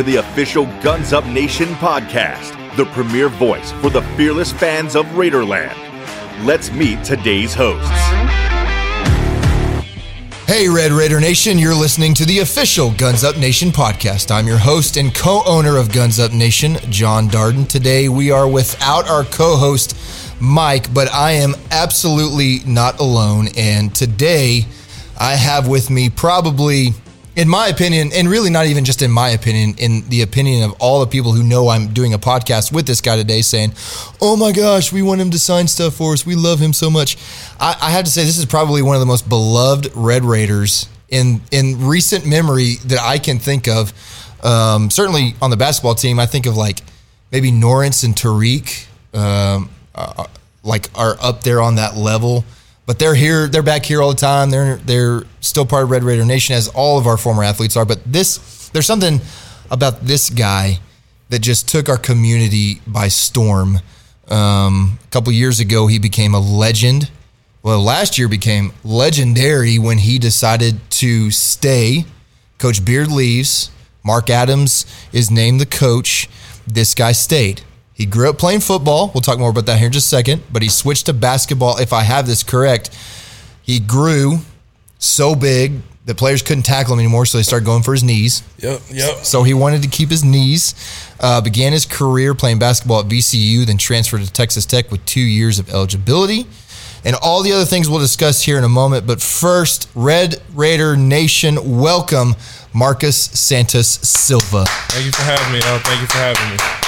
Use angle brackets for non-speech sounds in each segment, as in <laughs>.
To the official Guns Up Nation podcast, the premier voice for the fearless fans of Raiderland. Let's meet today's hosts. Hey, Red Raider Nation, you're listening to the official Guns Up Nation podcast. I'm your host and co owner of Guns Up Nation, John Darden. Today, we are without our co host, Mike, but I am absolutely not alone. And today, I have with me probably in my opinion, and really not even just in my opinion, in the opinion of all the people who know I'm doing a podcast with this guy today, saying, "Oh my gosh, we want him to sign stuff for us. We love him so much." I, I have to say, this is probably one of the most beloved Red Raiders in in recent memory that I can think of. Um, certainly on the basketball team, I think of like maybe Norris and Tariq, um, uh, like are up there on that level but they're here. They're back here all the time. They're they're still part of Red Raider Nation, as all of our former athletes are. But this, there's something about this guy that just took our community by storm. Um, a couple years ago, he became a legend. Well, last year became legendary when he decided to stay. Coach Beard leaves. Mark Adams is named the coach. This guy stayed. He grew up playing football. We'll talk more about that here in just a second. But he switched to basketball, if I have this correct. He grew so big that players couldn't tackle him anymore, so they started going for his knees. Yep, yep. So he wanted to keep his knees. Uh, began his career playing basketball at VCU, then transferred to Texas Tech with two years of eligibility. And all the other things we'll discuss here in a moment. But first, Red Raider Nation, welcome Marcus Santos Silva. Thank you for having me. Oh, thank you for having me.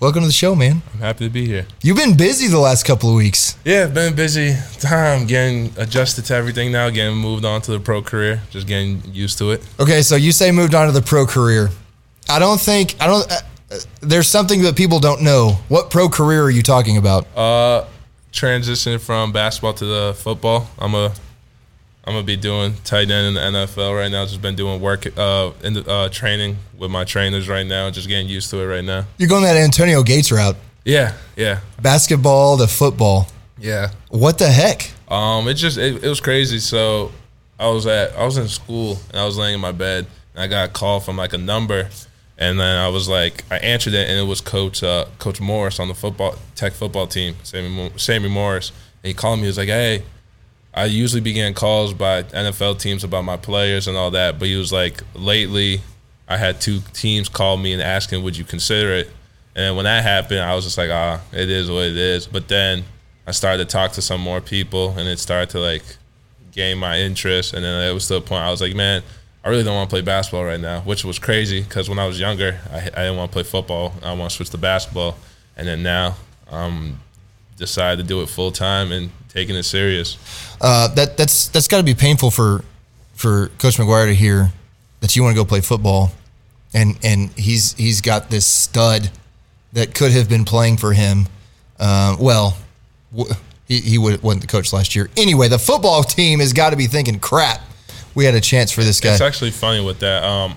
Welcome to the show, man. I'm happy to be here. You've been busy the last couple of weeks. Yeah, I've been busy time getting adjusted to everything now, getting moved on to the pro career, just getting used to it. Okay, so you say moved on to the pro career. I don't think I don't. Uh, there's something that people don't know. What pro career are you talking about? Uh, transition from basketball to the football. I'm a I'm gonna be doing tight end in the NFL right now. Just been doing work uh, in the uh, training with my trainers right now. Just getting used to it right now. You're going that Antonio Gates route. Yeah, yeah. Basketball to football. Yeah. What the heck? Um, it just it, it was crazy. So I was at I was in school and I was laying in my bed and I got a call from like a number and then I was like I answered it and it was Coach uh, Coach Morris on the football Tech football team, Sammy, Sammy Morris. And he called me. He was like, "Hey." I usually begin calls by NFL teams about my players and all that, but he was like, lately, I had two teams call me and asking, would you consider it? And when that happened, I was just like, ah, it is what it is. But then I started to talk to some more people, and it started to like gain my interest. And then it was to the point I was like, man, I really don't want to play basketball right now, which was crazy because when I was younger, I, I didn't want to play football. I want to switch to basketball. And then now, um, decided to do it full time and taking it serious. Uh, that that's that's got to be painful for for Coach McGuire to hear that you want to go play football, and and he's he's got this stud that could have been playing for him. Uh, well, w- he he wasn't the coach last year. Anyway, the football team has got to be thinking, crap, we had a chance for this guy. It's actually funny with that. Um,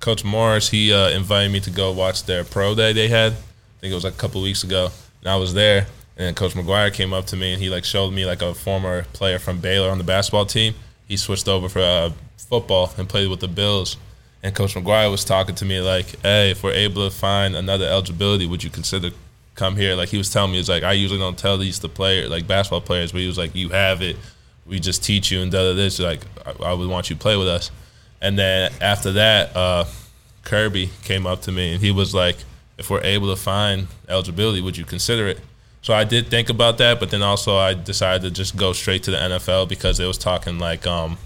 coach Morris, he uh, invited me to go watch their pro day they had. I think it was like a couple weeks ago, and I was there and Coach McGuire came up to me and he like showed me like a former player from Baylor on the basketball team. He switched over for uh, football and played with the Bills. And Coach McGuire was talking to me like, "Hey, if we're able to find another eligibility, would you consider come here?" Like he was telling me, "It's like I usually don't tell these to player like basketball players, but he was like, you have it. We just teach you and da this. Like I, I would want you to play with us." And then after that, uh, Kirby came up to me and he was like, "If we're able to find eligibility, would you consider it?" So I did think about that, but then also I decided to just go straight to the NFL because it was talking like um,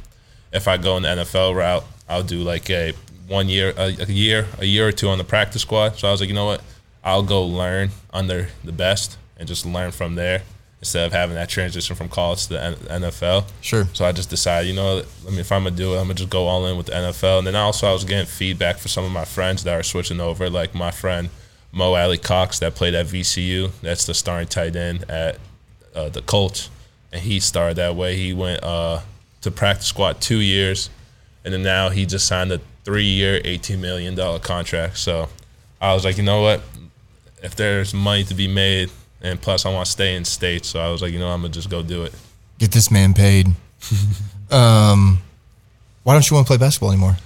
if I go in the NFL route, I'll do like a one year, a, a, year, a year or two on the practice squad. So I was like, you know what, I'll go learn under the best and just learn from there instead of having that transition from college to the NFL. Sure. So I just decided, you know, I mean, if I'm gonna do it, I'm gonna just go all in with the NFL. And then also I was getting feedback from some of my friends that are switching over, like my friend Mo Alie-Cox that played at VCU. That's the starting tight end at uh, the Colts, and he started that way. He went uh, to practice squad two years, and then now he just signed a three-year, eighteen million dollar contract. So I was like, you know what? If there's money to be made, and plus I want to stay in state, so I was like, you know, I'm gonna just go do it. Get this man paid. <laughs> um, why don't you want to play basketball anymore?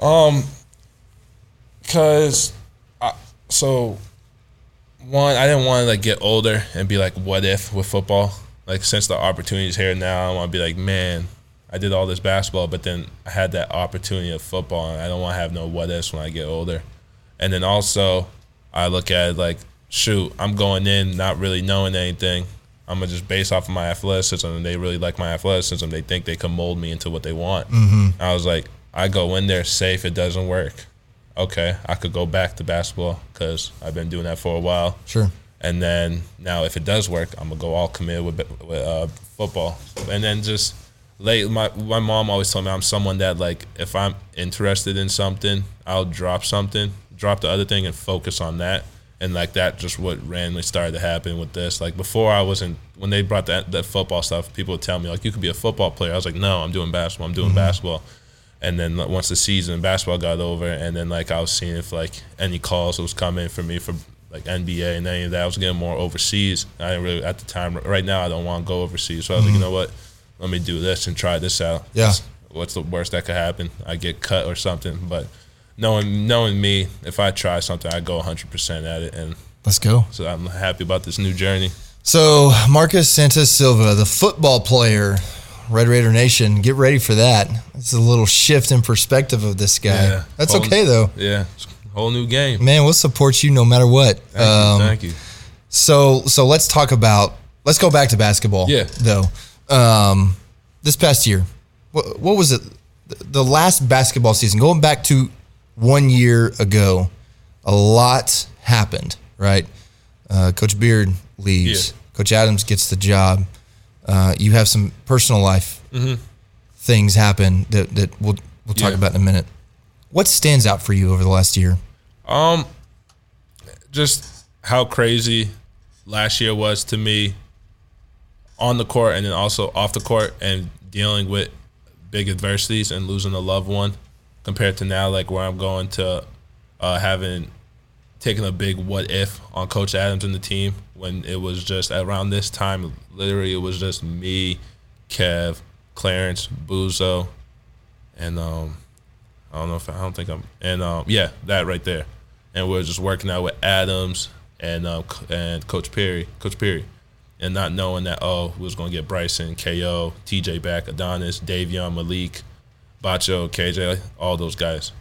Um, Cause, I, so one, I didn't want to like get older and be like, what if with football? Like since the opportunity is here now, I want to be like, man, I did all this basketball, but then I had that opportunity of football, and I don't want to have no what ifs when I get older. And then also, I look at it like, shoot, I'm going in not really knowing anything. I'm gonna just base off of my athleticism, and they really like my athleticism. They think they can mold me into what they want. Mm-hmm. I was like, I go in there safe. It doesn't work. Okay, I could go back to basketball because I've been doing that for a while. Sure. And then now, if it does work, I'm gonna go all committed with, with uh, football. And then just late, my my mom always told me I'm someone that like if I'm interested in something, I'll drop something, drop the other thing, and focus on that and like that just what randomly started to happen with this like before i wasn't when they brought that that football stuff people would tell me like you could be a football player i was like no i'm doing basketball i'm doing mm-hmm. basketball and then once the season basketball got over and then like i was seeing if like any calls was coming for me for like nba and any of that. I was getting more overseas. I didn't really at the time right now i don't want to go overseas. So i was mm-hmm. like you know what? Let me do this and try this out. Yeah. What's the worst that could happen? I get cut or something. But knowing knowing me, if I try something, I go 100 percent at it, and let's go. So I'm happy about this new journey. So Marcus Santos Silva, the football player, Red Raider Nation, get ready for that. It's a little shift in perspective of this guy. Yeah, That's whole, okay though. Yeah, whole new game. Man, we'll support you no matter what. Thank, um, you, thank you. So so let's talk about let's go back to basketball. Yeah. Though, um, this past year, what, what was it? The last basketball season, going back to one year ago, a lot happened, right? Uh, Coach Beard leaves. Yeah. Coach Adams gets the job. Uh, you have some personal life mm-hmm. things happen that, that we'll we'll talk yeah. about in a minute. What stands out for you over the last year? Um, just how crazy last year was to me on the court and then also off the court and dealing with big adversities and losing a loved one compared to now, like where I'm going to uh, having taken a big what if on Coach Adams and the team when it was just around this time. Literally, it was just me, Kev, Clarence, Buzo, and um, I don't know if I don't think I'm and um, yeah, that right there, and we are just working out with Adams and um, and Coach Peery, Coach Peery, and not knowing that oh we was gonna get Bryson, KO, TJ back, Adonis, Davion, Mylik Batcho, KJ, all those guys.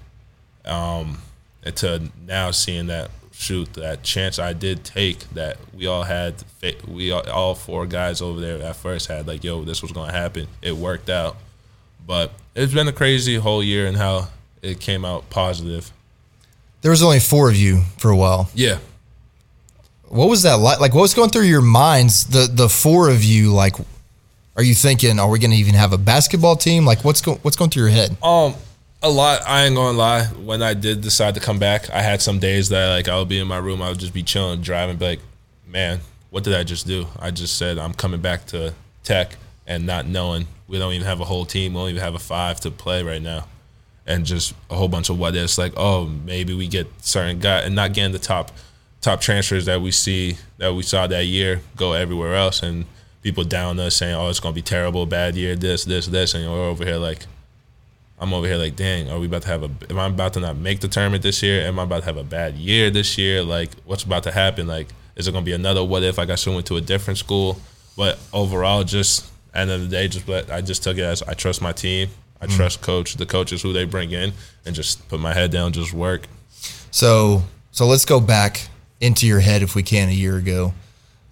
Um, and to now seeing that shoot, that chance I did take, that we all had, we all, all four guys over there at first had like, yo, this was gonna happen. It worked out, but it's been a crazy whole year and how it came out positive. There was only four of you for a while. Yeah. What was that like? Like, what was going through your minds? The the four of you, like, are you thinking, are we going to even have a basketball team? Like, what's going what's going through your head? Um, a lot. I ain't gonna lie. When I did decide to come back, I had some days that like I would be in my room, I would just be chilling, driving, be like, man, what did I just do? I just said I'm coming back to Tech, and not knowing we don't even have a whole team. We don't even have a five to play right now, and just a whole bunch of what ifs. Like, oh, maybe we get certain guy, and not getting the top top transfers that we see that we saw that year go everywhere else, and people down us saying, "Oh, it's gonna be terrible, bad year, this, this, this," and we're over here like, I'm over here like, dang, are we about to have a? Am I about to not make the tournament this year? Am I about to have a bad year this year? Like, what's about to happen? Like, is it gonna be another what if? Like, I should went to a different school, but overall, just end of the day, just let I just took it as I trust my team. I mm trust coach, the coaches who they bring in, and just put my head down, just work. So, so let's go back into your head if we can a year ago.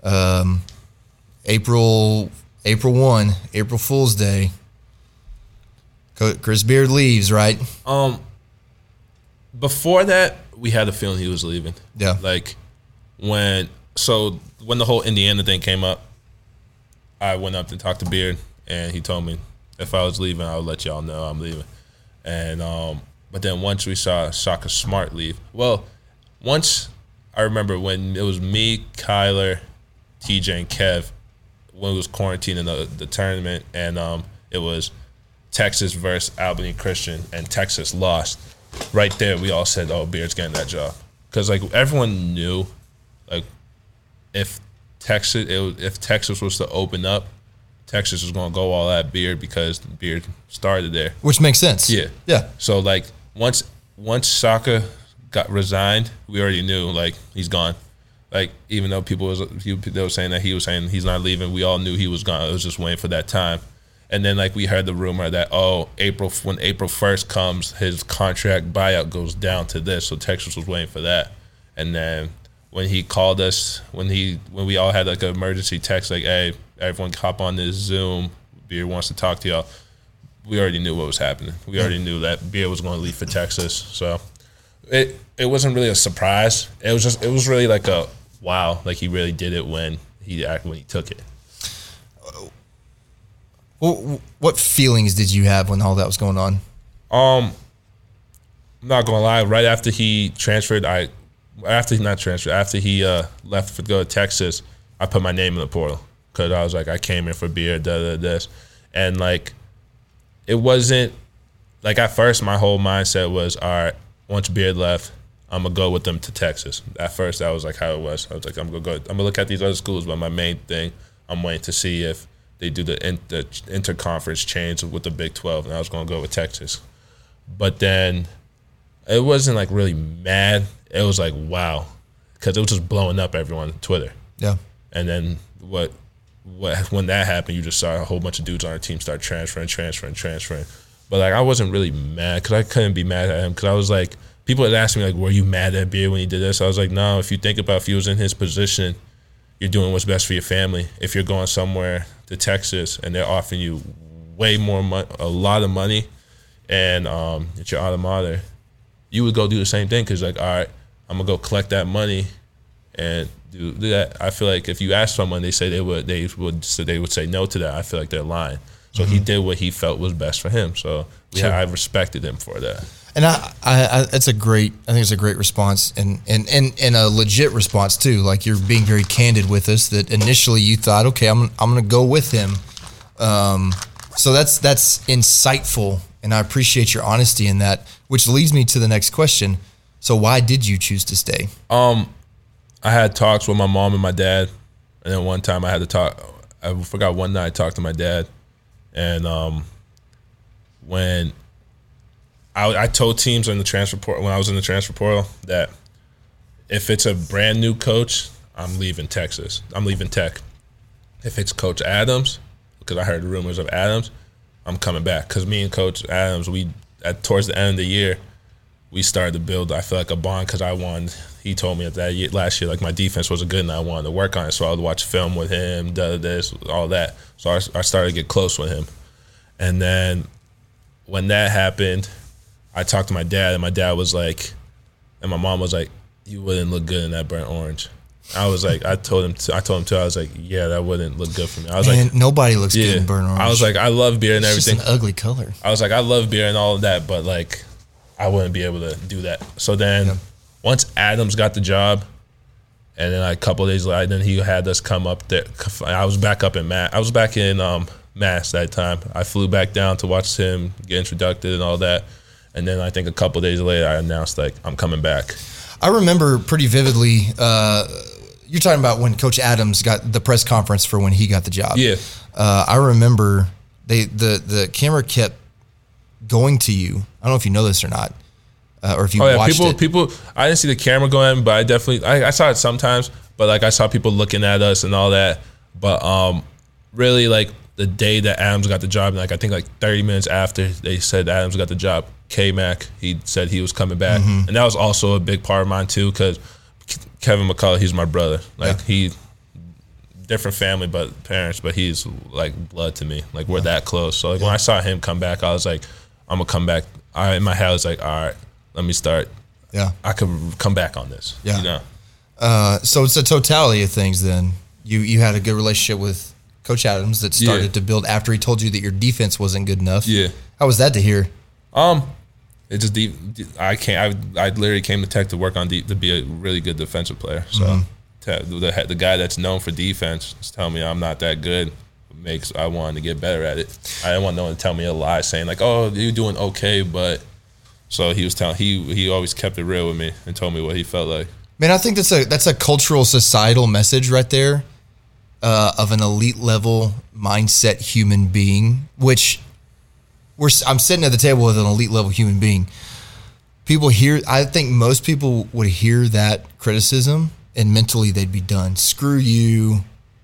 Um, April April one, April Fool's Day. Chris Beard leaves, right? Um, before that, we had a feeling he was leaving. Yeah, like when so when the whole Indiana thing came up, I went up to talk to Beard, and he told me if I was leaving, I would let y'all know I'm leaving. And um, but then once we saw Shaka Smart leave, well, once I remember when it was me, Kyler, TJ, and Kev when it was quarantining the the tournament, and um, it was Texas versus Abilene Christian, and Texas lost. Right there, we all said, "Oh, Beard's getting that job," because like everyone knew, like if Texas it, if Texas was to open up, Texas was going to go all that Beard because Beard started there, which makes sense. Yeah, yeah. So like once once Shaka got resigned, we already knew like he's gone. Like even though people was they were saying that he was saying he's not leaving, we all knew he was gone. It was just waiting for that time. And then like we heard the rumor that oh April when April first comes, his contract buyout goes down to this. So Texas was waiting for that. And then when he called us, when he when we all had like an emergency text like hey everyone hop on this Zoom, Beard wants to talk to y'all. We already knew what was happening. We already knew that Beard was going to leave for Texas. So it it wasn't really a surprise. It was just it was really like a wow, like he really did it when he when he took it. What, what feelings did you have when all that was going on? Um, I'm not gonna lie. Right after he transferred, I after he not transferred, after he uh, left to go to Texas, I put my name in the portal because I was like, I came in for Beard, da da this, and like, it wasn't like at first my whole mindset was, all right, once Beard left, I'm gonna go with them to Texas. At first, that was like how it was. I was like, I'm gonna go. I'm gonna look at these other schools, but my main thing, I'm waiting to see if they do the, in, the interconference change with the Big 12, and I was gonna go with Texas. But then it wasn't like really mad. It was like wow, because it was just blowing up everyone on Twitter. Yeah. And then what? What when that happened, you just saw a whole bunch of dudes on our team start transferring, transferring, transferring. But like I wasn't really mad because I couldn't be mad at him because I was like, people had asked me like, were you mad at Beard when he did this? I was like, no. If you think about if he was in his position, you're doing what's best for your family. If you're going somewhere to Texas and they're offering you way more money, a lot of money, and um, it's your alma mater, you would go do the same thing because like, all right, I'm gonna go collect that money and do, do that. I feel like if you ask someone, they say they would they would so they would say no to that. I feel like they're lying. So he did what he felt was best for him. So yeah. I respected him for that. And I, I, I, it's a great, I think it's a great response and, and, and, and a legit response too. Like you're being very candid with us that initially you thought, okay, I'm, I'm going to go with him. Um, so that's, that's insightful. And I appreciate your honesty in that, which leads me to the next question. So why did you choose to stay? Um, I had talks with my mom and my dad, and then one time I had to talk. I forgot one night I talked to my dad, and um, when I, I told teams in the transfer portal when I was in the transfer portal that if it's a brand new coach, I'm leaving Texas. I'm leaving Tech. If it's Coach Adams, because I heard rumors of Adams, I'm coming back. Because me and Coach Adams, we at towards the end of the year, we started to build. I feel like a bond because I won. He told me that, year, last year, like my defense wasn't good, and I wanted to work on it. So I would watch film with him, this, all that. So I, I started to get close with him, and then when that happened, I talked to my dad, and my dad was like, and my mom was like, "You wouldn't look good in that burnt orange." I was like, I told him, to, I told him too. I was like, "Yeah, that wouldn't look good for me." I was Man, like, nobody looks good in burnt orange. I was like, I love Beard and it's just everything. an ugly color. I was like, I love Beard and all of that, but like, I wouldn't be able to do that. So then, Yeah. once Adams got the job, and then like, a couple of days later, then he had us come up there. I was back up in Mass. I was back in um, Mass that time. I flew back down to watch him get introduced and all that. And then I think a couple days later, I announced like I'm coming back. I remember pretty vividly. Uh, you're talking about when Coach Adams got the press conference for when he got the job. Yeah. Uh, I remember they the the camera kept going to you. I don't know if you know this or not, uh, or if you Oh yeah, watched people, it. people. I didn't see the camera going, but I definitely, I, I saw it sometimes. But like, I saw people looking at us and all that. But um, really, like the day that Adams got the job, like I think like 30 minutes after they said Adams got the job, K Mac, he said he was coming back, Mm-hmm. and that was also a big part of mine too, because Kevin McCullar, he's my brother. Like he, different family, but parents, but he's like blood to me. Like we're that close. So like when I saw him come back, I was like, I'm gonna come back. I in my head I was like, all right, let me start yeah. I could come back on this. Yeah. You know? Uh, so it's a totality of things. Then you you had a good relationship with Coach Adams that started Yeah. to build after he told you that your defense wasn't good enough. Yeah. How was that to hear? Um, it just deep. I can't. I I literally came to Tech to work on deep, to be a really good defensive player. So Mm-hmm. te- the the guy that's known for defense is telling me I'm not that good. Makes I wanted to get better at it. I didn't want no one to tell me a lie, saying like, "Oh, you're doing okay," but. So he was telling he he always kept it real with me and told me what he felt like. Man, I think that's a that's a cultural societal message right there uh, of an elite level mindset human being. Which we're I'm sitting at the table with an elite level human being. people hear. I think most people would hear that criticism and mentally they'd be done. Screw you.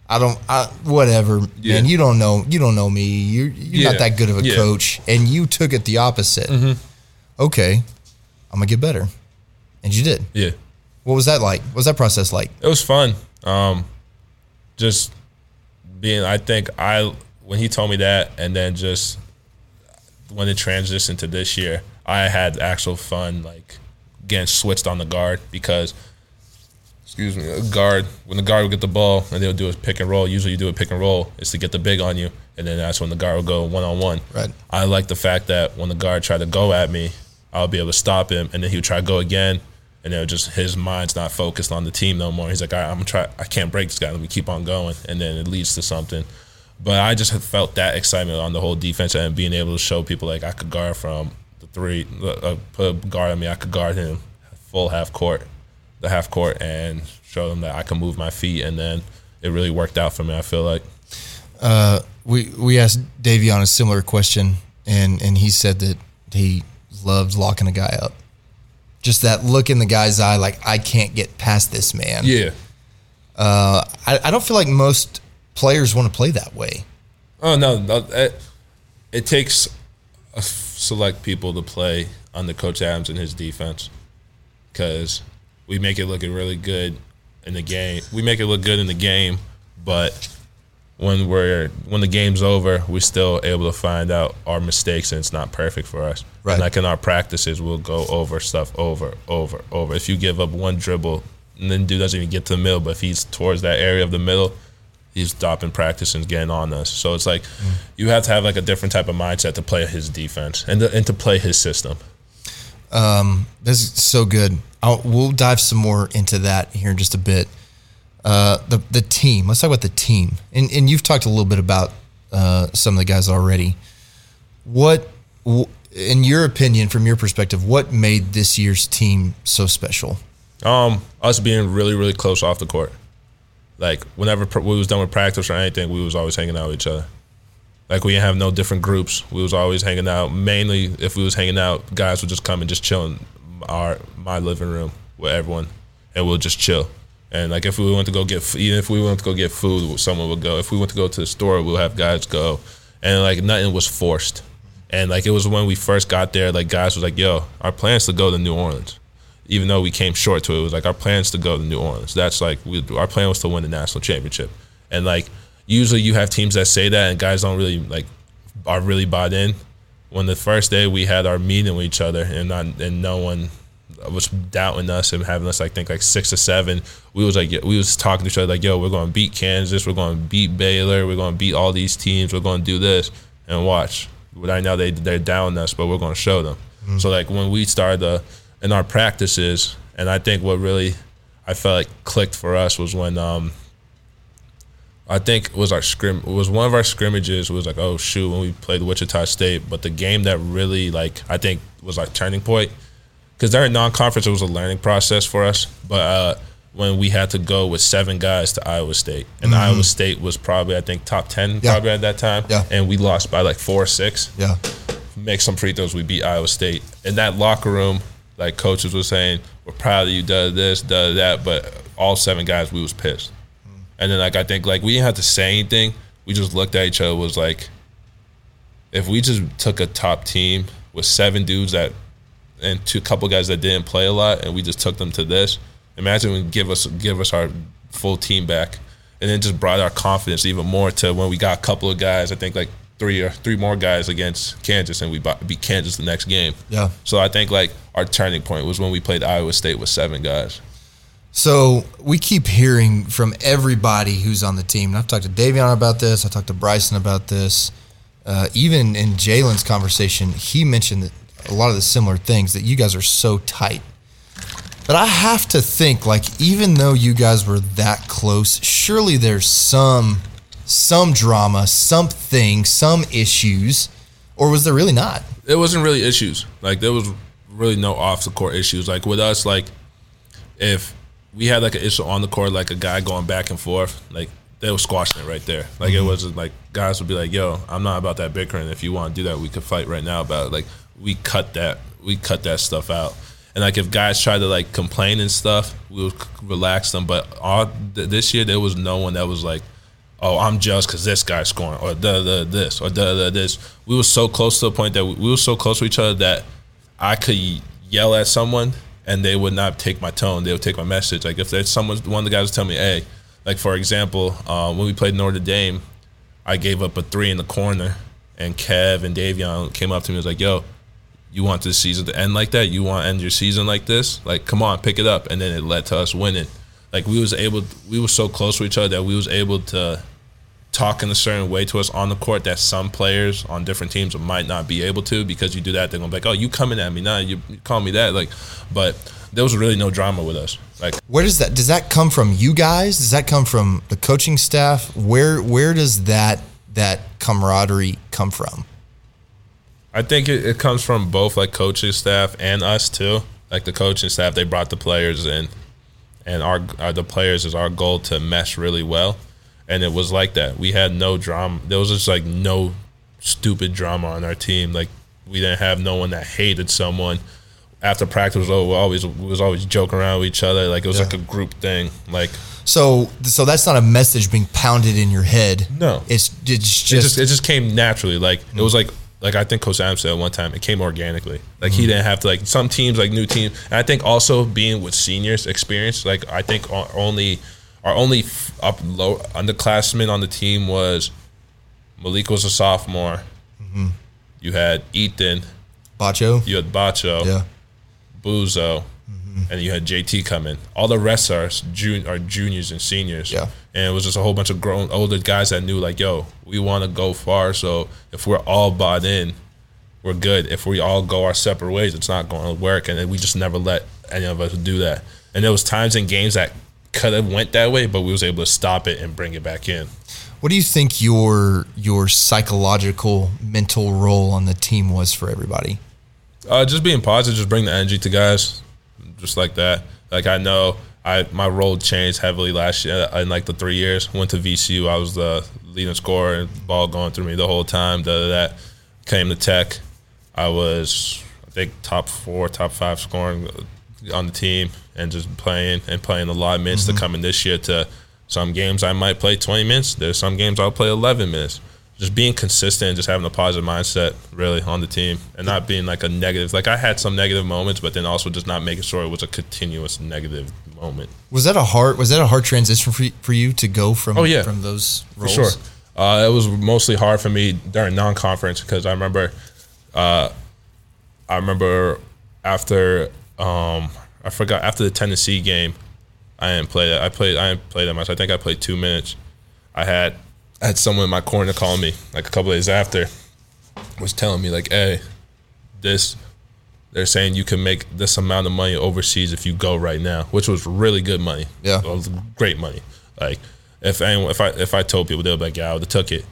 I don't. I, whatever, Yeah. man. You don't know. You don't know me. You're you're Yeah. not that good of a Yeah. coach, and you took it the opposite. Okay, I'm gonna get better, and you did. Yeah. What was that like? What was that process like? It was fun. Um, just being, I think I when he told me that, and then just when it transitioned to this year, I had actual fun, like getting switched on the guard because, excuse me, a guard when the guard would get the ball and they'll do a pick and roll. Usually, you do a pick and roll is to get the big on you, and then that's when the guard will go one on one. Right. I like the fact that when the guard tried to go at me, I'll be able to stop him, and then he would try to go again, and then just his mind's not focused on the team no more. He's like, All right, I'm try. I can't break this guy. Let me keep on going, and then it leads to something. But I just have felt that excitement on the whole defense and being able to show people like I could guard from the three, uh, put a guard on me. I could guard him full half court, the half court, and show them that I can move my feet, and then it really worked out for me. I feel like. we we asked Davion a similar question, and and he said that he loves locking a guy up. Just that look in the guy's eye, like I can't get past this man. Yeah. I, I don't feel like most players want to play that way. Oh no, no it, it takes select people to play under Coach Adams and his defense because we make it looking really good in the game. We make it look good in the game, but when we're when the game's over, we're still able to find out our mistakes and it's not perfect for us. Right. And like in our practices, we'll go over stuff over, over, over. If you give up one dribble and then dude doesn't even get to the middle, but if he's towards that area of the middle, he's stopping practice and getting on us. So it's like you have to have like a different type of mindset to play his defense and to, and to play his system. This is so good. I'll, we'll dive some more into that here in just a bit. Uh, the the team. Let's talk about the team. And and you've talked a little bit about uh, some of the guys already. What, in your opinion, from your perspective, what made this year's team so special? Um, us being really, really close off the court. Like whenever pr- we was done with practice or anything, we was always hanging out with each other. Like we didn't have no different groups. We was always hanging out. Mainly, if we was hanging out, guys would just come and just chill in our my living room with everyone, and we'll just chill. And like if we went to go get, even if we went to go get food, someone would go. If we went to go to the store, we'll have guys go, and like nothing was forced. And like it was when we first got there, like guys was like, "Yo, our plans to go to New Orleans." Even though we came short to it, it was like our plans to go to New Orleans. That's like we, our plan was to win the national championship. And like usually you have teams that say that, and guys don't really like are really bought in. When the first day we had our meeting with each other, and not and no one was doubting us and having us like think like six or seven. We was like we was talking to each other like, yo, we're going to beat Kansas, we're going to beat Baylor, we're going to beat all these teams, we're going to do this and watch. Right now they they're down us, but we're going to show them. Mm-hmm. So like when we started the in our practices, and I think what really I felt like clicked for us was when um I think it was our scrim it was one of our scrimmages was like oh shoot when we played Wichita State, but the game that really like I think was our turning point because during non-conference it was a learning process for us, but uh, when we had to go with seven guys to Iowa State, and Iowa State was probably I think top ten Mm-hmm. Yeah. probably at that time, Yeah. and we lost by like four or six Yeah. make some free throws, we beat Iowa State. In that locker room, like coaches were saying, "We're proud of you, does this, does that," but all seven guys, we was pissed. Mm. And then like I think like we didn't have to say anything. We just looked at each other. Was like, if we just took a top team with seven dudes that and two couple guys that didn't play a lot, and we just took them to this. Imagine we give us give us our full team back, and then just brought our confidence even more to when we got a couple of guys. I think like three or three more guys against Kansas, and we beat Kansas the next game. Yeah. So I think like our turning point was when we played Iowa State with seven guys. So we keep hearing from everybody who's on the team. And I've talked to Davion about this. I talked to Bryson about this. Uh, even in Jalen's conversation, he mentioned that a lot of the similar things that you guys are so tight. But I have to think like even though you guys were that close, surely there's some some drama, something, some issues, or was there really not? it wasn't really issues. Like there was really no off the court issues. Like with us, like if we had like an issue on the court, like a guy going back and forth, like they were squashing it right there. Like it mm-hmm. wasn't like guys would be like, "Yo, I'm not about that bickering. If you want to do that, we could fight right now about it." Like we cut that, we cut that stuff out. And like if guys tried to like complain and stuff, we would relax them. But all th- this year there was no one that was like, "Oh, I'm jealous because this guy's scoring," or "the the this," or "the the this." We were so close to the point that we, we were so close to each other that I could yell at someone and they would not take my tone. They would take my message. Like if there's someone, one of the guys would tell me, "Hey," like for example, uh, when we played Notre Dame, I gave up a three in the corner, and Kev and Davion came up to me and was like, "Yo." You want this season to end like that? You want to end your season like this? Like, come on, pick it up. And then it led to us winning. Like we was able, we were so close to each other that we was able to talk in a certain way to us on the court that some players on different teams might not be able to because you do that they're gonna be like oh you coming at me now you, you call me that like but there was really no drama with us like Where does that does that come from? You guys? Does that come from the coaching staff? Where where does that that camaraderie come from? I think it, it comes from both like coaching staff and us too. Like the coaching staff, they brought the players in, and our, our the players is our goal to mesh really well, and it was like that. We had no drama. There was just like no stupid drama on our team. Like we didn't have no one that hated someone. After practice was over, we always we was always joking around with each other. Like it was Yeah. like a group thing. Like So so that's not a message being pounded in your head. No. It's it's it just, just it just came naturally. Like it was like like I think Coach Adams said one time, it came organically. Like he didn't have to like some teams like new teams. And I think also being with seniors experience, like I think o- only our only up low underclassmen on the team was Mylik was a sophomore. Mm-hmm. You had Ethan, Batcho. you had Batcho, Yeah. Buzo, and you had JT come in. All the rest are jun- are juniors and seniors. Yeah. And it was just a whole bunch of grown older guys that knew like, yo, we want to go far. So if we're all bought in, we're good. If we all go our separate ways, it's not going to work. And we just never let any of us do that. And there was times in games that could have went that way, but we was able to stop it and bring it back in. What do you think your your psychological mental role on the team was for everybody? Uh, just being positive, just bring the energy to guys, just like that. Like I know, I my role changed heavily last year in like the three years. Went to VCU, I was the leading scorer, and ball going through me the whole time. Da, da, da. Came to Tech, I was I think top four, top five scoring on the team, and just playing and playing a lot of minutes to mm-hmm. come in this year. To some games I might play 20 minutes. There's some games I'll play 11 minutes just being consistent and just having a positive mindset really on the team and not being like a negative like i had some negative moments but then also just not making sure it was a continuous negative moment Was that a hard was that a hard transition for you, for you to go from Oh, yeah. from those roles? for sure uh, it was mostly hard for me during non-conference because i remember uh, i remember after um, i forgot after the tennessee game i didn't play that i played i didn't play that much i think i played two minutes i had I had someone in my corner call me like a couple days after was telling me like hey this they're saying you can make this amount of money overseas if you go right now which was really good money. Yeah. it was great money. Like if anyone if i if i told people they'd be like yeah i would have took it.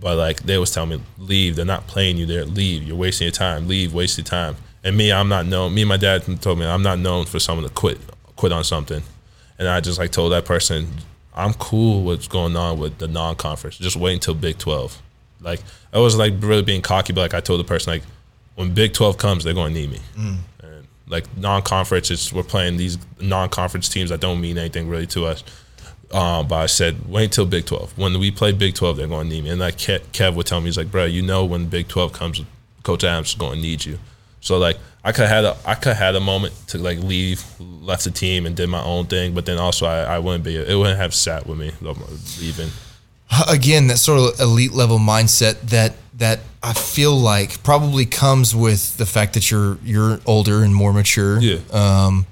But like they was telling me leave they're not playing you there. Leave you're wasting your time. Leave waste your time. And me i'm not known me and my dad told me i'm not known for someone to quit quit on something. And i just like told that person i'm cool with what's going on with the non-conference just wait until big 12 like i was like really being cocky but like i told the person like when big 12 comes they're going to need me and like non-conference it's we're playing these non-conference teams that don't mean anything really to us um, but I said, wait until Big 12. When we play Big 12, they're going to need me. And like Kev, Kev would tell me, he's like, bro, you know when Big 12 comes, Coach Adams is going to need you. So like, I could have had a, I could have had a moment to like leave, left the team and did my own thing. But then also I, I wouldn't be, it wouldn't have sat with me leaving. Again, that sort of elite level mindset that that I feel like probably comes with the fact that you're you're older and more mature. Yeah. Um,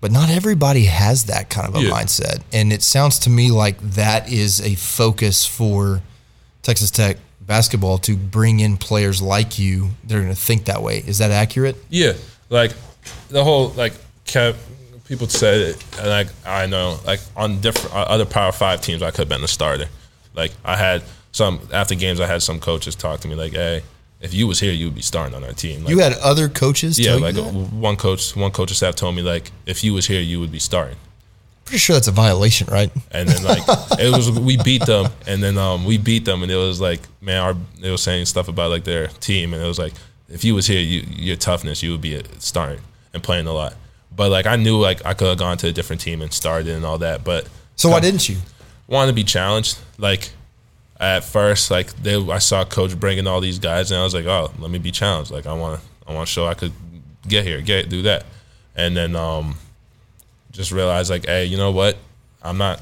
but not everybody has that kind of a Yeah. mindset, and it sounds to me like that is a focus for Texas Tech basketball to bring in players like you. They're going to think that way. Is that accurate? Yeah, like the whole like people said it, and like I know, like on different uh, other Power Five teams, I could have been a starter. Like I had some after games, I had some coaches talk to me like, "Hey, if you was here, you would be starting on our team." Like, you had other coaches. yeah, like one coach, one coach of staff told me like, if you was here, you would be starting. Pretty sure that's a violation, right? And then like it was we beat them, and then um we beat them, and it was like man, our they were saying stuff about like their team, and it was like if you was here, you your toughness, you would be a starting. and playing a lot. But like I knew like I could have gone to a different team and started and all that. But So why didn't you? wanted to be challenged. Like at first, like they, I saw coach bringing all these guys, and I was like, oh, let me be challenged. Like I want to, I want to show I could get here, get do that, and then um, just realized like, hey, you know what? I'm not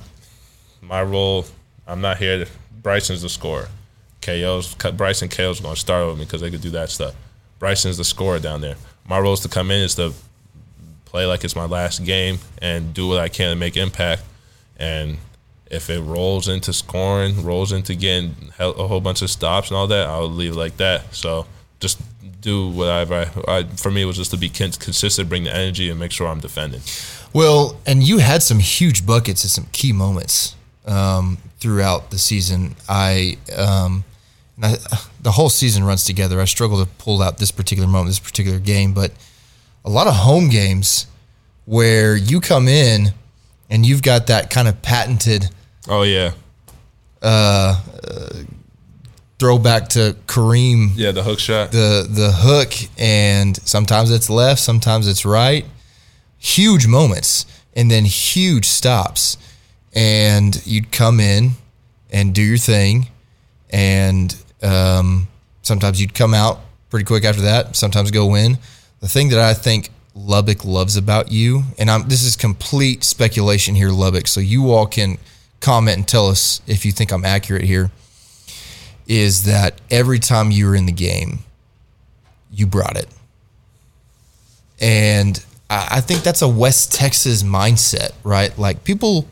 my role. I'm not here. To, Bryson's the scorer. KO's Bryson KO's going to start with me because they could do that stuff. Bryson's the scorer down there. My role is to come in is to play like it's my last game and do what I can to make impact. And if it rolls into scoring, rolls into getting a whole bunch of stops and all that, I'll leave it like that. So just do whatever. I, I, for me, it was just to be consistent, bring the energy, and make sure I'm defending. Well, and you had some huge buckets at some key moments um, throughout the season. I, um, I, the whole season runs together. I struggle to pull out this particular moment, this particular game, but a lot of home games where you come in and you've got that kind of patented. Oh yeah. Uh, uh, throwback to Kareem. Yeah, the hook shot. The the hook, and sometimes it's left, sometimes it's right. Huge moments, and then huge stops, and you'd come in and do your thing, and um, sometimes you'd come out pretty quick after that. Sometimes go win. The thing that I think Lubbock loves about you, and I'm this is complete speculation here, Lubbock. So you all can comment and tell us if you think I'm accurate here. Is that every time you were in the game, you brought it, and I think that's a West Texas mindset, right? Like people,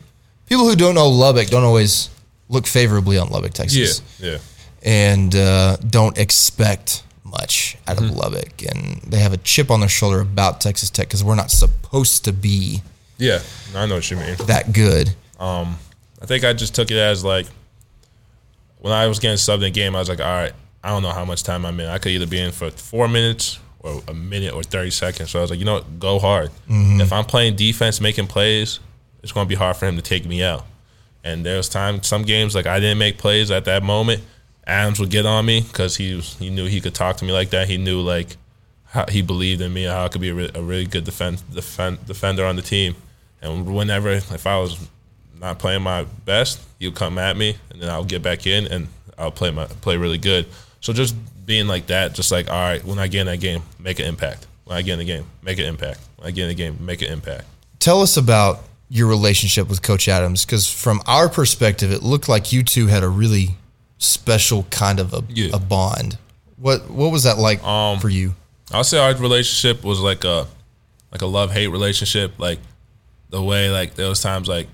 people who don't know Lubbock don't always look favorably on Lubbock, Texas. Yeah, yeah, and uh, don't expect much out of mm-hmm. Lubbock, and they have a chip on their shoulder about Texas Tech because we're not supposed to be. Yeah, I know what you mean. That good. Um, I think I just took it as like when I was getting subbed in the game, I was like, all right, I don't know how much time I'm in. I could either be in for four minutes or a minute or 30 seconds. So I was like, you know what, go hard. Mm-hmm. If I'm playing defense, making plays, it's going to be hard for him to take me out. And there was time, some games like I didn't make plays at that moment. Adams would get on me because he was, he knew he could talk to me like that. He knew like how he believed in me and how I could be a, re- a really good defend, defend, defender on the team. And whenever if I was not playing my best, he'd come at me, and then I'll get back in and I'll play my play really good. So just being like that, just like all right, when I get in that game, make an impact. When I get in the game, make an impact. When I get in the game, make an impact. Tell us about your relationship with Coach Adams, because from our perspective, it looked like you two had a really special kind of a, yeah. a bond. What what was that like um, for you? I'll say our relationship was like a like a love hate relationship. Like the way like there was times like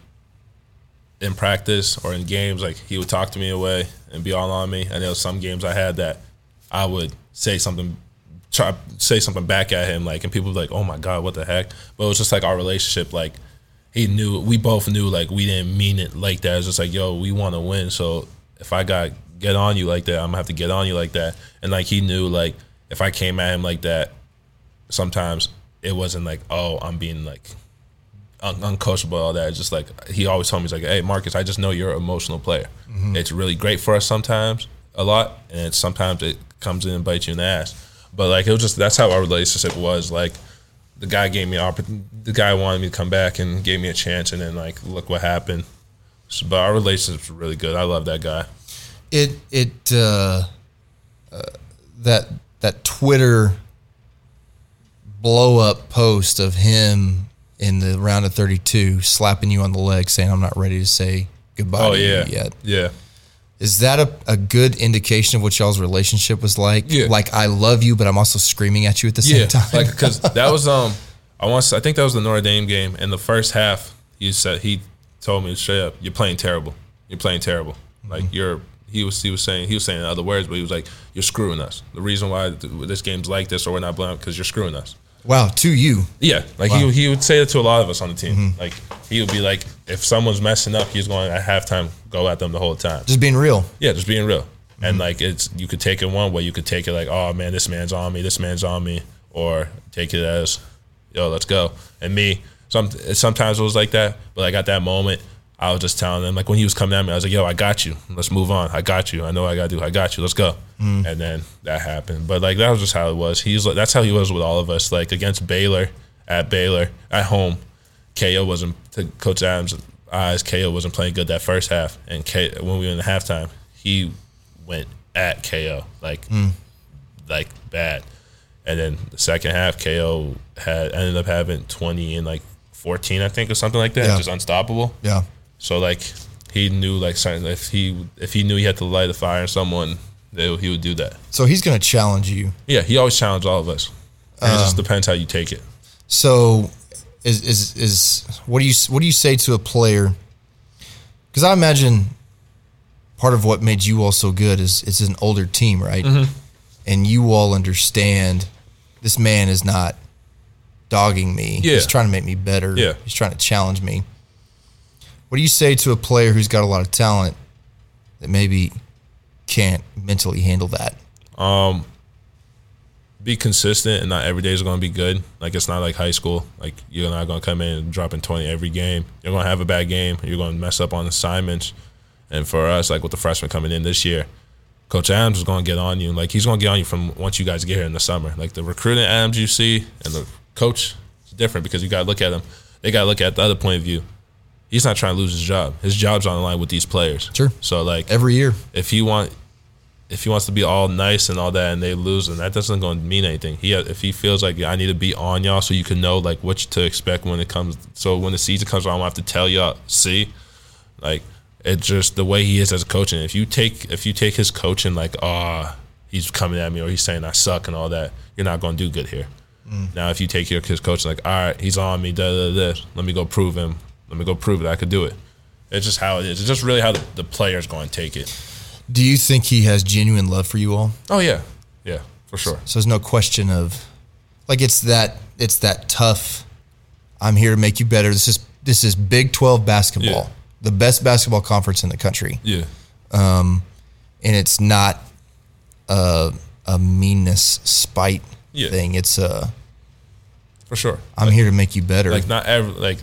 in practice or in games, like he would talk to me away and be all on me. And there was some games I had that I would say something, try say something back at him, like, and people like, "Oh my god, what the heck?" But it was just like our relationship, like he knew, we both knew, like we didn't mean it like that. It was just like, "Yo, we want to win." So if I got get on you like that, I'm gonna have to get on you like that. And like he knew, like if I came at him like that, sometimes it wasn't like, "Oh, I'm being like." Un- uncoachable all that. It's just like he always told me, he's like, "Hey, Marcus, I just know you're an emotional player. Mm-hmm. It's really great for us sometimes, a lot, and sometimes it comes in and bites you in the ass. But like it was just that's how our relationship was. Like the guy gave me opportunity. The guy wanted me to come back and gave me a chance, and then like look what happened. So, but our relationship was really good. I love that guy. It it uh, uh, that that Twitter blow up post of him in the round of 32 slapping you on the leg saying I'm not ready to say goodbye oh, yeah. yet. Yeah. Is that a, a good indication of what y'all's relationship was like? Yeah. Like I love you, but I'm also screaming at you at the same yeah. time. like because <laughs> that was um I want I think that was the Notre Dame game. In the first half, he said he told me straight up, "You're playing terrible. You're playing terrible. Mm-hmm. Like you're." He was he was saying he was saying in other words, but he was like, "You're screwing us. The reason why this game's like this, or we're not playing, because you're screwing us." Wow, to you. Yeah, like wow. he he would say it to a lot of us on the team. Mm-hmm. Like he would be like, if someone's messing up, he's going at halftime go at them the whole time. Just being real. Yeah, just being real. Mm-hmm. And like it's you could take it one way, you could take it like, oh man, this man's on me, this man's on me, or take it as, yo, let's go. And me, some sometimes it was like that, but like at that moment, I was just telling him like when he was coming at me, I was like, "Yo, I got you. Let's move on. I got you. I know what I got to do. I got you. Let's go." Mm. And then that happened. But like that was just how it was. He's like that's how he was with all of us. Like against Baylor, at Baylor at home. KO wasn't to Coach Adams' eyes. KO wasn't playing good that first half, and K, when we were in the halftime, he went at KO like like bad. And then the second half, KO had ended up having twenty and like fourteen, I think, or something like that, Yeah. just unstoppable. Yeah. So like he knew like certain if he if he knew he had to light a fire in someone, they, he would do that. So he's going to challenge you. Yeah, he always challenged all of us. And it just depends how you take it. So, is is is what do you what do you say to a player? Because I imagine part of what made you all so good is it's an older team, right? Mm-hmm. And you all understand this man is not dogging me. Yeah. He's trying to make me better. Yeah. He's trying to challenge me. What do you say to a player who's got a lot of talent that maybe can't mentally handle that? Um, be consistent and not every day is going to be good. Like it's not like high school. Like you're not going to come in and dropping 20 every game. You're going to have a bad game. You're going to mess up on assignments. And for us, like with the freshmen coming in this year, Coach Adams is going to get on you. Like he's going to get on you from once you guys get here in the summer. Like the recruiting Adams you see and the coach is different because you got to look at them. They got to look at the other point of view. He's not trying to lose his job. His job's on the line with these players. Sure. So like Every year. if he want if he wants to be all nice and all that and they lose and that doesn't going to mean anything he if he feels like i need to be on y'all so you can know like what to expect when it comes so when the season comes around i don't have to tell y'all see like it's just the way he is as a coach and if you take if you take his coaching like ah he's coming at me or he's saying i suck and all that you're not going to do good here now if you take your his coaching like all right he's on me da da da let me go prove him let me go prove it i could do it it's just how it is it's just really how the, the player's going to take it Do you think he has genuine love for you all? Oh yeah, yeah, for sure. So there's no question of like it's that it's that tough. I'm here to make you better. This is this is Big 12 basketball, Yeah. the best basketball conference in the country, Yeah, um, and it's not a a meanness spite Yeah. thing. It's a for sure. I'm here to make you better. Like not every like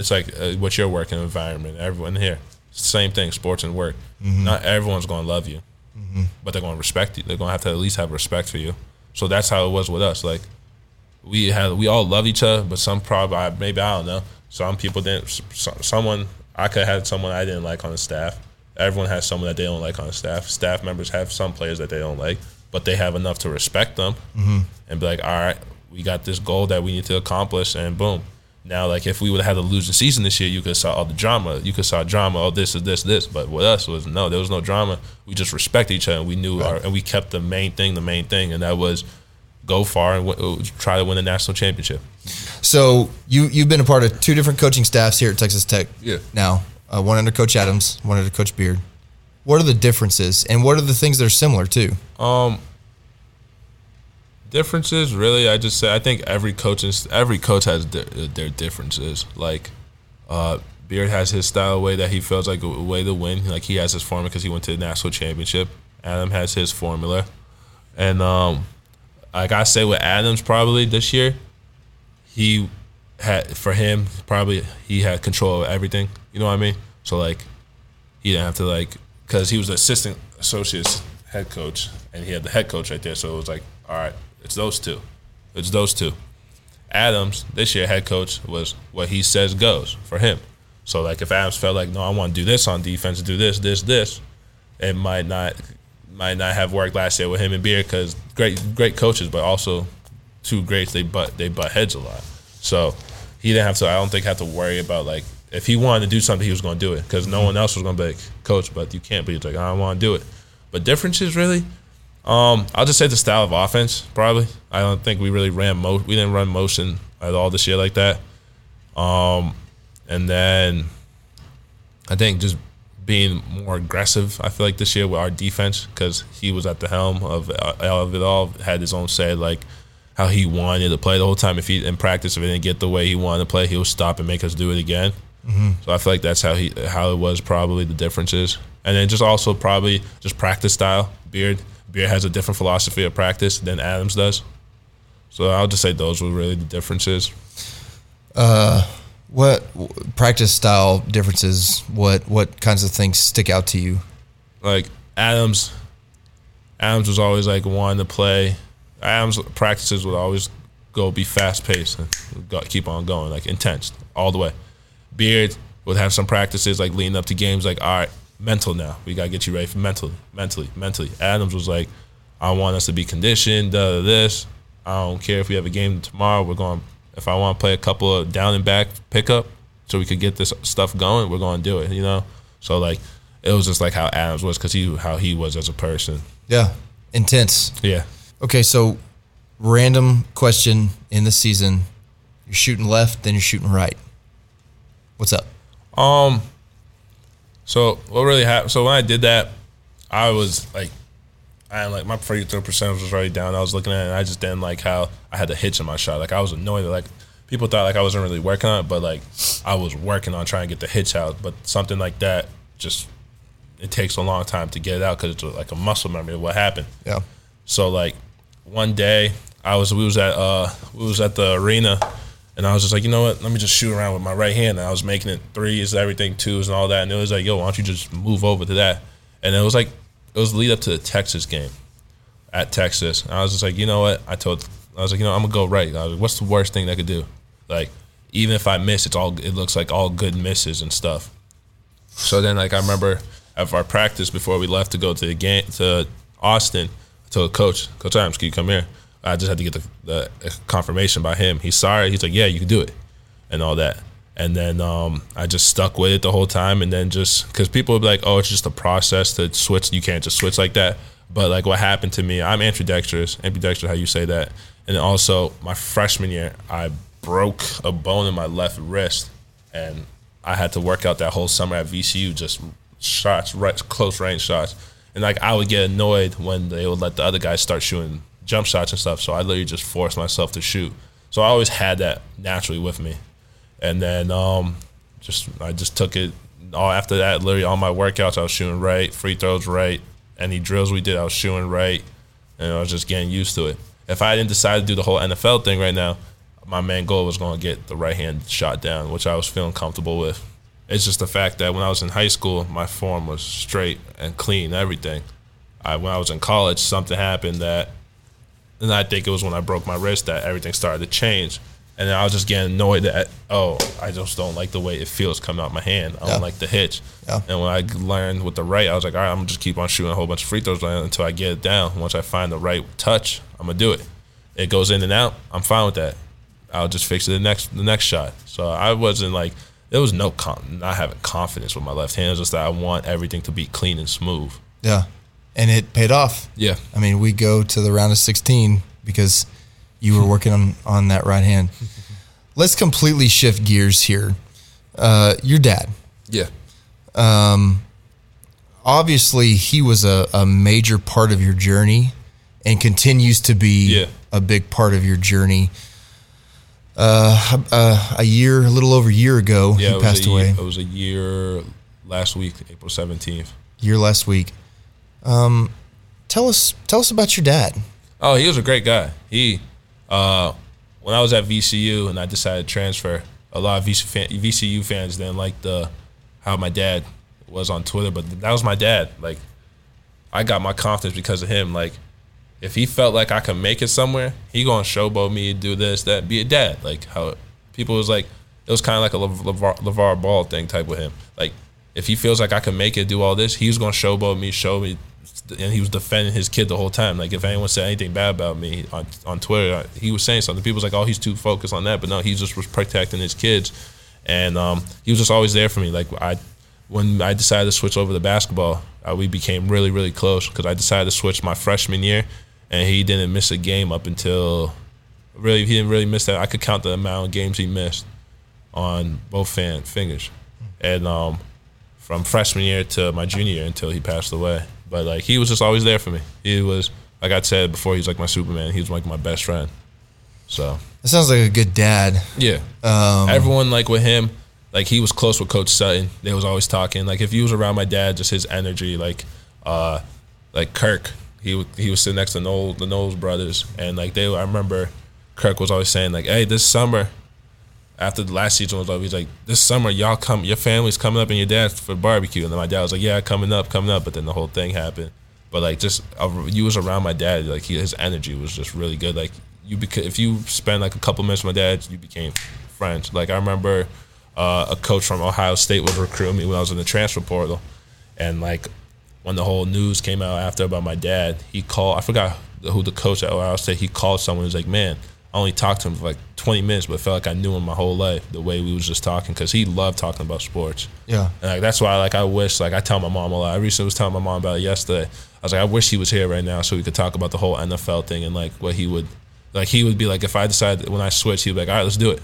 it's like uh, what your working environment. Everyone here, same thing. Sports and work. Mm-hmm. Not everyone's going to love you, mm-hmm. but they're going to respect you. They're going to have to at least have respect for you. So that's how it was with us. Like we had, we all love each other, but some probably maybe I don't know. Some people didn't. Someone I could have had someone I didn't like on the staff. Everyone has someone that they don't like on the staff. Staff members have some players that they don't like, but they have enough to respect them mm-hmm. and be like, all right, we got this goal that we need to accomplish, and boom. Now, like if we would have had to lose the season this year, you could saw all the drama. You could saw drama. Oh, this is this, this. But with us was no, there was no drama. We just respect each other. And we knew our, and we kept the main thing, the main thing, and that was go far and w- try to win the national championship. so you you've been a part of two different coaching staffs here at Texas Tech. Yeah. Now, uh, one under Coach Adams, one under Coach Beard. What are the differences, and what are the things that are similar too? Differences really i just say i think every coach is every coach has their, their differences. Like uh beard has his style way that he feels like a way to win. Like he has his formula because he went to the national championship. Adam has his formula. And um like i say with adams probably this year he had for him probably he had control of everything. You know what i mean? So like he didn't have to like because he was assistant associate's head coach and he had the head coach right there. So it was like all right it's those two. It's those two. Adams this year head coach was what he says goes for him. So like if adams felt like no i want to do this on defense do this this this it might not might not have worked last year with him and Beard because great great coaches but also two greats they butt they butt heads a lot. So he didn't have to i don't think have to worry about like if he wanted to do something he was going to do it because no mm-hmm. one else was going to be like coach but you can't be like i don't want to do it. But differences really um i'll just say the style of offense probably. I don't think we really ran mo we didn't run motion at all this year like that. Um and then i think just being more aggressive i feel like this year with our defense because he was at the helm of, uh, of it all had his own say like how he wanted to play the whole time. If he in practice if it didn't get the way he wanted to play he would stop and make us do it again. So I feel like that's how he how it was probably the differences, and then just also probably just practice style. Beard Beard has a different philosophy of practice than Adams does. So I'll just say those were really the differences. Uh, what practice style differences? What what kinds of things stick out to you? Like Adams, Adams was always like wanting to play. Adams practices would always go be fast paced and go, keep on going, like intense all the way. Beard would have some practices like leading up to games, like all right, mental now. We gotta get you ready for mentally, mentally, mentally. Adams was like, I want us to be conditioned. This. I don't care if we have a game tomorrow. We're going. If I want to play a couple of down and back pickup, so we could get this stuff going, we're going to do it. You know. So like, it was just like how Adams was because he how he was as a person. Yeah. Intense. Yeah. Okay, so random question in the season. You're shooting left, then you're shooting right. What's up? Um. So what really happened? So when I did that, I was like, I like my free throw percentage was already down. I was looking at it, and I just didn't like how I had the hitch in my shot. Like I was annoyed. Like people thought like I wasn't really working on it, but like I was working on trying to get the hitch out. But something like that just it takes a long time to get it out because it's like a muscle memory of what happened. Yeah. So like one day I was we was at uh we was at the arena and I was just like, you know what, let me just shoot around with my right hand. And I was making it threes, everything, twos and all that. And it was like, yo, why don't you just move over to that? And it was like it was lead up to the Texas game at Texas. And I was just like, you know what? I told I was like, you know, I'm gonna go right. I was like, what's the worst thing that could do? Like, even if I miss, it's all it looks like all good misses and stuff. So then like I remember of our practice before we left to go to the game to Austin, I told coach, Coach Adams, can you come here? I just had to get the, the confirmation by him. He's sorry. He's like, yeah, you can do it, and all that. And then um, I just stuck with it the whole time. And then just because people would be like, oh, it's just a process to switch. You can't just switch like that. But like what happened to me, I'm ambidextrous. Ambidextrous, how you say that? And also my freshman year, I broke a bone in my left wrist, and I had to work out that whole summer at VCU just shots, right, close range shots. And like I would get annoyed when they would let the other guys start shooting jump shots and stuff. So I literally just forced myself to shoot. So I always had that naturally with me. And then um, just I just took it all after that. Literally all my workouts, I was shooting right, free throws right, any drills we did, I was shooting right, and I was just getting used to it. If I didn't decide to do the whole NFL thing right now, my main goal was going to get the right hand shot down, which I was feeling comfortable with. It's just the fact that when I was in high school, my form was straight and clean, everything. I, when I was in college, something happened that, and I think it was when I broke my wrist that everything started to change. And then I was just getting annoyed that, oh, I just don't like the way it feels coming out my hand. I Yeah. don't like the hitch. Yeah. And when I learned with the right, I was like, all right, I'm gonna just keep on shooting a whole bunch of free throws until I get it down. Once I find the right touch, I'm gonna do it. It goes in and out. I'm fine with that. I'll just fix it the next the next shot. So I wasn't like there was no con- not having confidence with my left hand. It was just that I want everything to be clean and smooth. Yeah. And it paid off. Yeah. I mean, we go to the round of 16 because you were working on, on that right hand. <laughs> Let's completely shift gears here. Uh, your dad, Yeah. Um, obviously, he was a, a major part of your journey and continues to be Yeah. a big part of your journey. Uh, uh, a year, a little over a year ago, Yeah. he passed away. Year, it was a year last week, April seventeenth. Year last week. Um, tell us, tell us about your dad. Oh, he was a great guy. He, uh, when I was at VCU and I decided to transfer, a lot of VCU fans didn't like the how my dad was on Twitter, but that was my dad. Like, I got my confidence because of him. Like, if he felt like I could make it somewhere, he gonna showboat me, do this, that, be a dad. Like how people was like, it was kind of like a LaVar, LaVar Ball thing type with him. Like, if he feels like I can make it, do all this, he was gonna showboat me, show me, and he was defending his kid the whole time. Like if anyone said anything bad about me on on Twitter, he was saying something. People was like, "Oh, he's too focused on that," but no, he just was protecting his kids, and um, he was just always there for me. Like I, when I decided to switch over to basketball, uh, we became really really close because I decided to switch my freshman year, and he didn't miss a game up until really he didn't really miss that. I could count the amount of games he missed on both fan fingers, and um, from freshman year to my junior year until he passed away. But like he was just always there for me. He was like I said before, he was like my Superman. He was like my best friend. So That sounds like a good dad. yeah, everyone like with him, like he was close with Coach Sutton. They was always talking. Like if he was around my dad, just his energy, like uh, like Kirk. He he was sitting next to Knowles, the Knowles brothers, and like they, I remember Kirk was always saying like, "Hey, this summer." After the last season was over, he's like, "This summer, y'all come, your family's coming up and your dad for barbecue." And then my dad was like, "Yeah, coming up, coming up." But then the whole thing happened. But like, just uh, you was around my dad, like he, his energy was just really good. Like you beca- if you spend like a couple minutes with my dad, you became friends. Like I remember uh, a coach from Ohio State was recruiting me when I was in the transfer portal, and like when the whole news came out after about my dad, he called. I forgot who the coach at Ohio State. He called someone. He was like, "Man, I only talked to him for like 20 minutes, but felt like I knew him my whole life. The way we was just talking, because he loved talking about sports. Yeah. And like that's why like I wish like I tell my mom a lot. I recently was telling my mom about it yesterday. I was like, I wish he was here right now so we could talk about the whole NFL thing and like what he would like he would be like if I decide when I switch, he'd be like, All right, let's do it.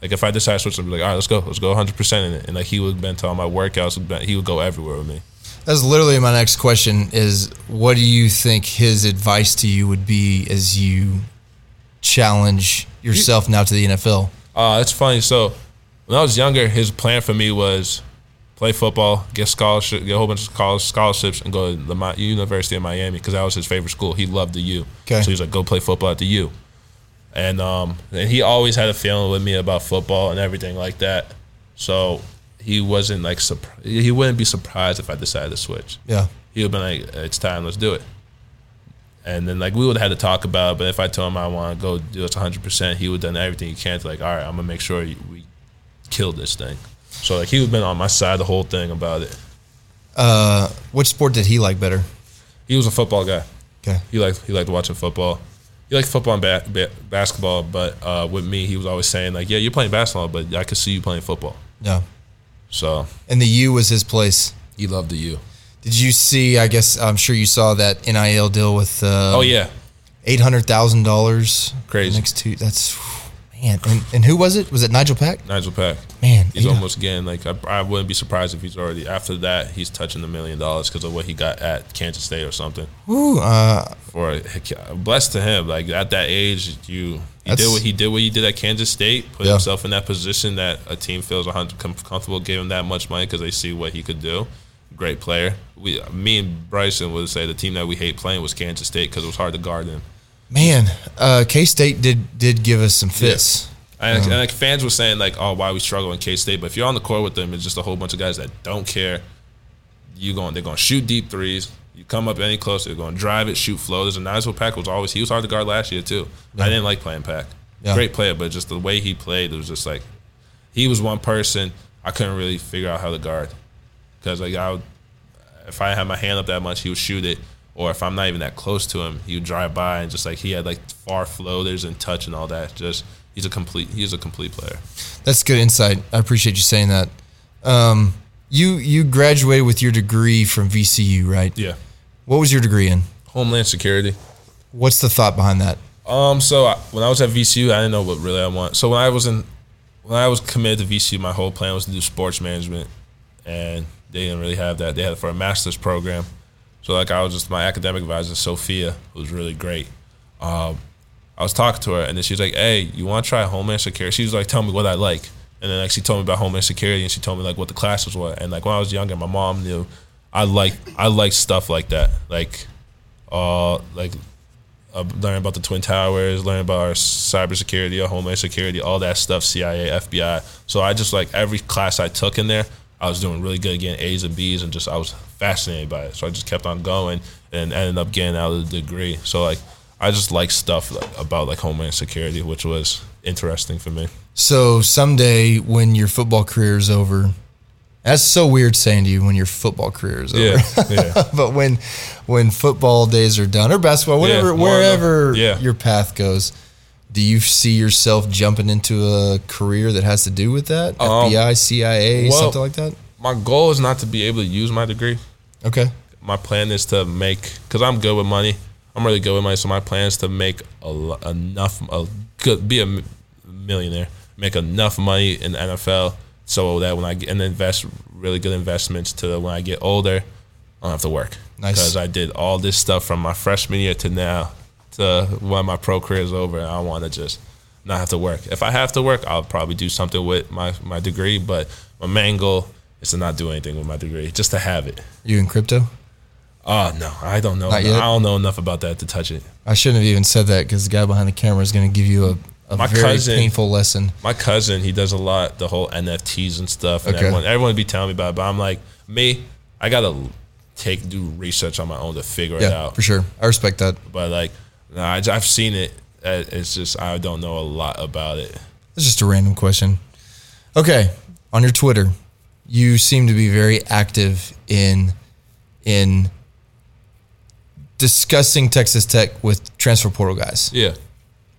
Like if I decide to switch, I'd be like, All right, let's go, let's go 100 percent in it. And like he would have been to all my workouts, he would go everywhere with me. That's literally my next question is what do you think his advice to you would be as you challenge yourself now to the NFL? Uh, it's funny. So when I was younger, his plan for me was play football, get scholarship, get a whole bunch of college scholarships, and go to the University of Miami because that was his favorite school. He loved the U. Okay. So he's like, go play football at the U. And um, and he always had a feeling with me about football and everything like that. So he wasn't like surprised. He wouldn't be surprised if I decided to switch. Yeah. He would been like, it's time, let's do it. And then like we would have had to talk about it, but if I told him I want to go do this 100%, he would have done everything he can to like, all right, I'm going to make sure we kill this thing. So like he would have been on my side the whole thing about it. Uh, which sport did he like better? He was a football guy. Okay. He liked he liked watching football. He liked football and ba- ba- basketball, but uh, with me, he was always saying like, "Yeah, you're playing basketball, but I could see you playing football." Yeah. So And the U was his place. he loved the U. Did you see? I guess I'm sure you saw that NIL deal with uh, Oh yeah, eight hundred thousand dollars. Crazy. Next two. That's man. And, and who was it? Was it Nijel Pack? Nijel Pack. Man, He's almost getting like I, I wouldn't be surprised if he's already after that he's touching the million dollars because of what he got at Kansas State or something. Woo, uh, For blessed to him, like at that age, you he did what he did what he did at Kansas State, put Yeah. himself in that position that a team feels 100 comfortable giving him that much money because they see what he could do. Great player. We, me and Bryson would say the team that we hate playing was Kansas State because it was hard to guard them. man. Uh, K State did did give us some fits. And, and like fans were saying like, oh, why we struggle in K State, but if you're on the court with them, it's just a whole bunch of guys that don't care. You going, they're going to shoot deep threes. You come up any closer, they're going to drive it, shoot flow. There's a nice little Pack was always he was hard to guard last year too. I didn't like playing Pack. Yeah. Great player, but just the way he played, it was just like he was one person I couldn't really figure out how to guard because like I would, if I had my hand up that much, he would shoot it. Or if I'm not even that close to him, he would drive by and just like he had like far floaters and touch and all that. Just he's a complete he's a complete player. That's good insight. I appreciate you saying that. Um, you you graduated with your degree from VCU, right? Yeah. What was your degree in? Homeland Security. What's the thought behind that? Um. So I, when I was at VCU, I didn't know what really I want. So when I was in, when I was committed to VCU, my whole plan was to do sports management, and they didn't really have that. They had it for a master's program. So like I was just my academic advisor, Sophia, who was really great. Um, I was talking to her, and then she's like, "Hey, you want to try Homeland Security?" She was like, "Tell me what I like." And then like she told me about Homeland Security, and she told me like what the classes were. And like when I was younger, my mom knew I like I like stuff like that, like uh like uh, learning about the twin towers, learning about our cybersecurity, our homeland security, all that stuff, CIA, FBI. So I just like every class I took in there, I was doing really good, getting A's and B's, and just I was fascinated by it. So I just kept on going and ended up getting out of the degree. So like I just like stuff like, about like homeland security, which was interesting for me. So someday when your football career is over, that's so weird saying to you when your football career is over. Yeah, yeah. <laughs> but when when football days are done or basketball, whatever, of wherever. Yeah. your path goes, do you see yourself jumping into a career that has to do with that? Um, FBI, CIA, well- something like that? My goal is not to be able to use my degree. Okay. my plan is to make because I'm good with money. I'm really good with money, so my plan is to make a, enough, a good, be a millionaire, make enough money in the NFL, so that when I get and invest really good investments to when I get older, I don't have to work. Nice. Because I did all this stuff from my freshman year to now, to when my pro career is over, I want to just not have to work. If I have to work, I'll probably do something with my my degree, but my main goal is to not do anything with my degree, just to have it. You in crypto? Oh no, I don't know. I don't know enough about that to touch it. I shouldn't have even said that because the guy behind the camera is going to give you a, a My very cousin- painful lesson. My cousin, he does a lot, the whole NFTs and stuff, and Okay. everyone, everyone be telling me about it. But I'm like, me, I gotta take do research on my own to figure it out. for sure. I respect that. But like, I, have seen it. uh, it's just I don't know a lot about it. It's just a random question. Okay, on your Twitter, you seem to be very active in in discussing Texas Tech with transfer portal guys. Yeah.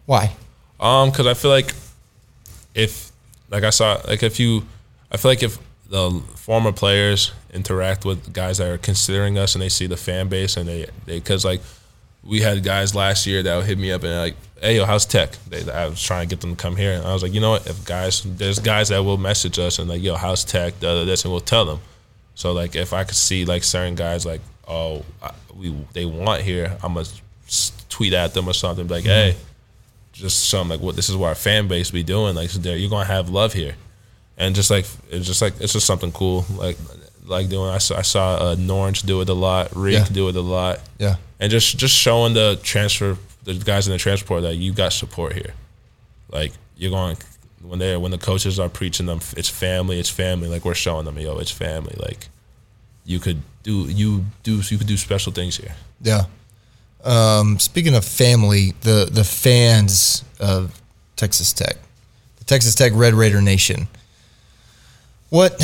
Why? Um, because I feel like if, like I saw, like if you, I feel like if the former players interact with guys that are considering us and they see the fan base and they, they, because like we had guys last year that would hit me up and like, hey, yo, how's Tech? They, I was trying to get them to come here, and I was like, you know what? If guys, there's guys that will message us and like, yo, how's Tech? Da, da, this, and we'll tell them. So like, if I could see like certain guys like, oh, I, we they want here, I'm gonna tweet at them or something, like, mm-hmm. hey just something like what this is what our fan base be doing. Like so there, you're gonna have love here, and just like it's just like it's just something cool. Like like doing. I saw, I saw uh, Norwich do it a lot. Reek Yeah. do it a lot. Yeah. and just just showing the transfer the guys in the transport that you got support here. Like you're going when they when the coaches are preaching them, it's family, it's family. Like we're showing them, yo, it's family. Like you could do you do you could do special things here. Yeah. Um, speaking of family, the the fans of Texas Tech, the Texas Tech Red Raider Nation. What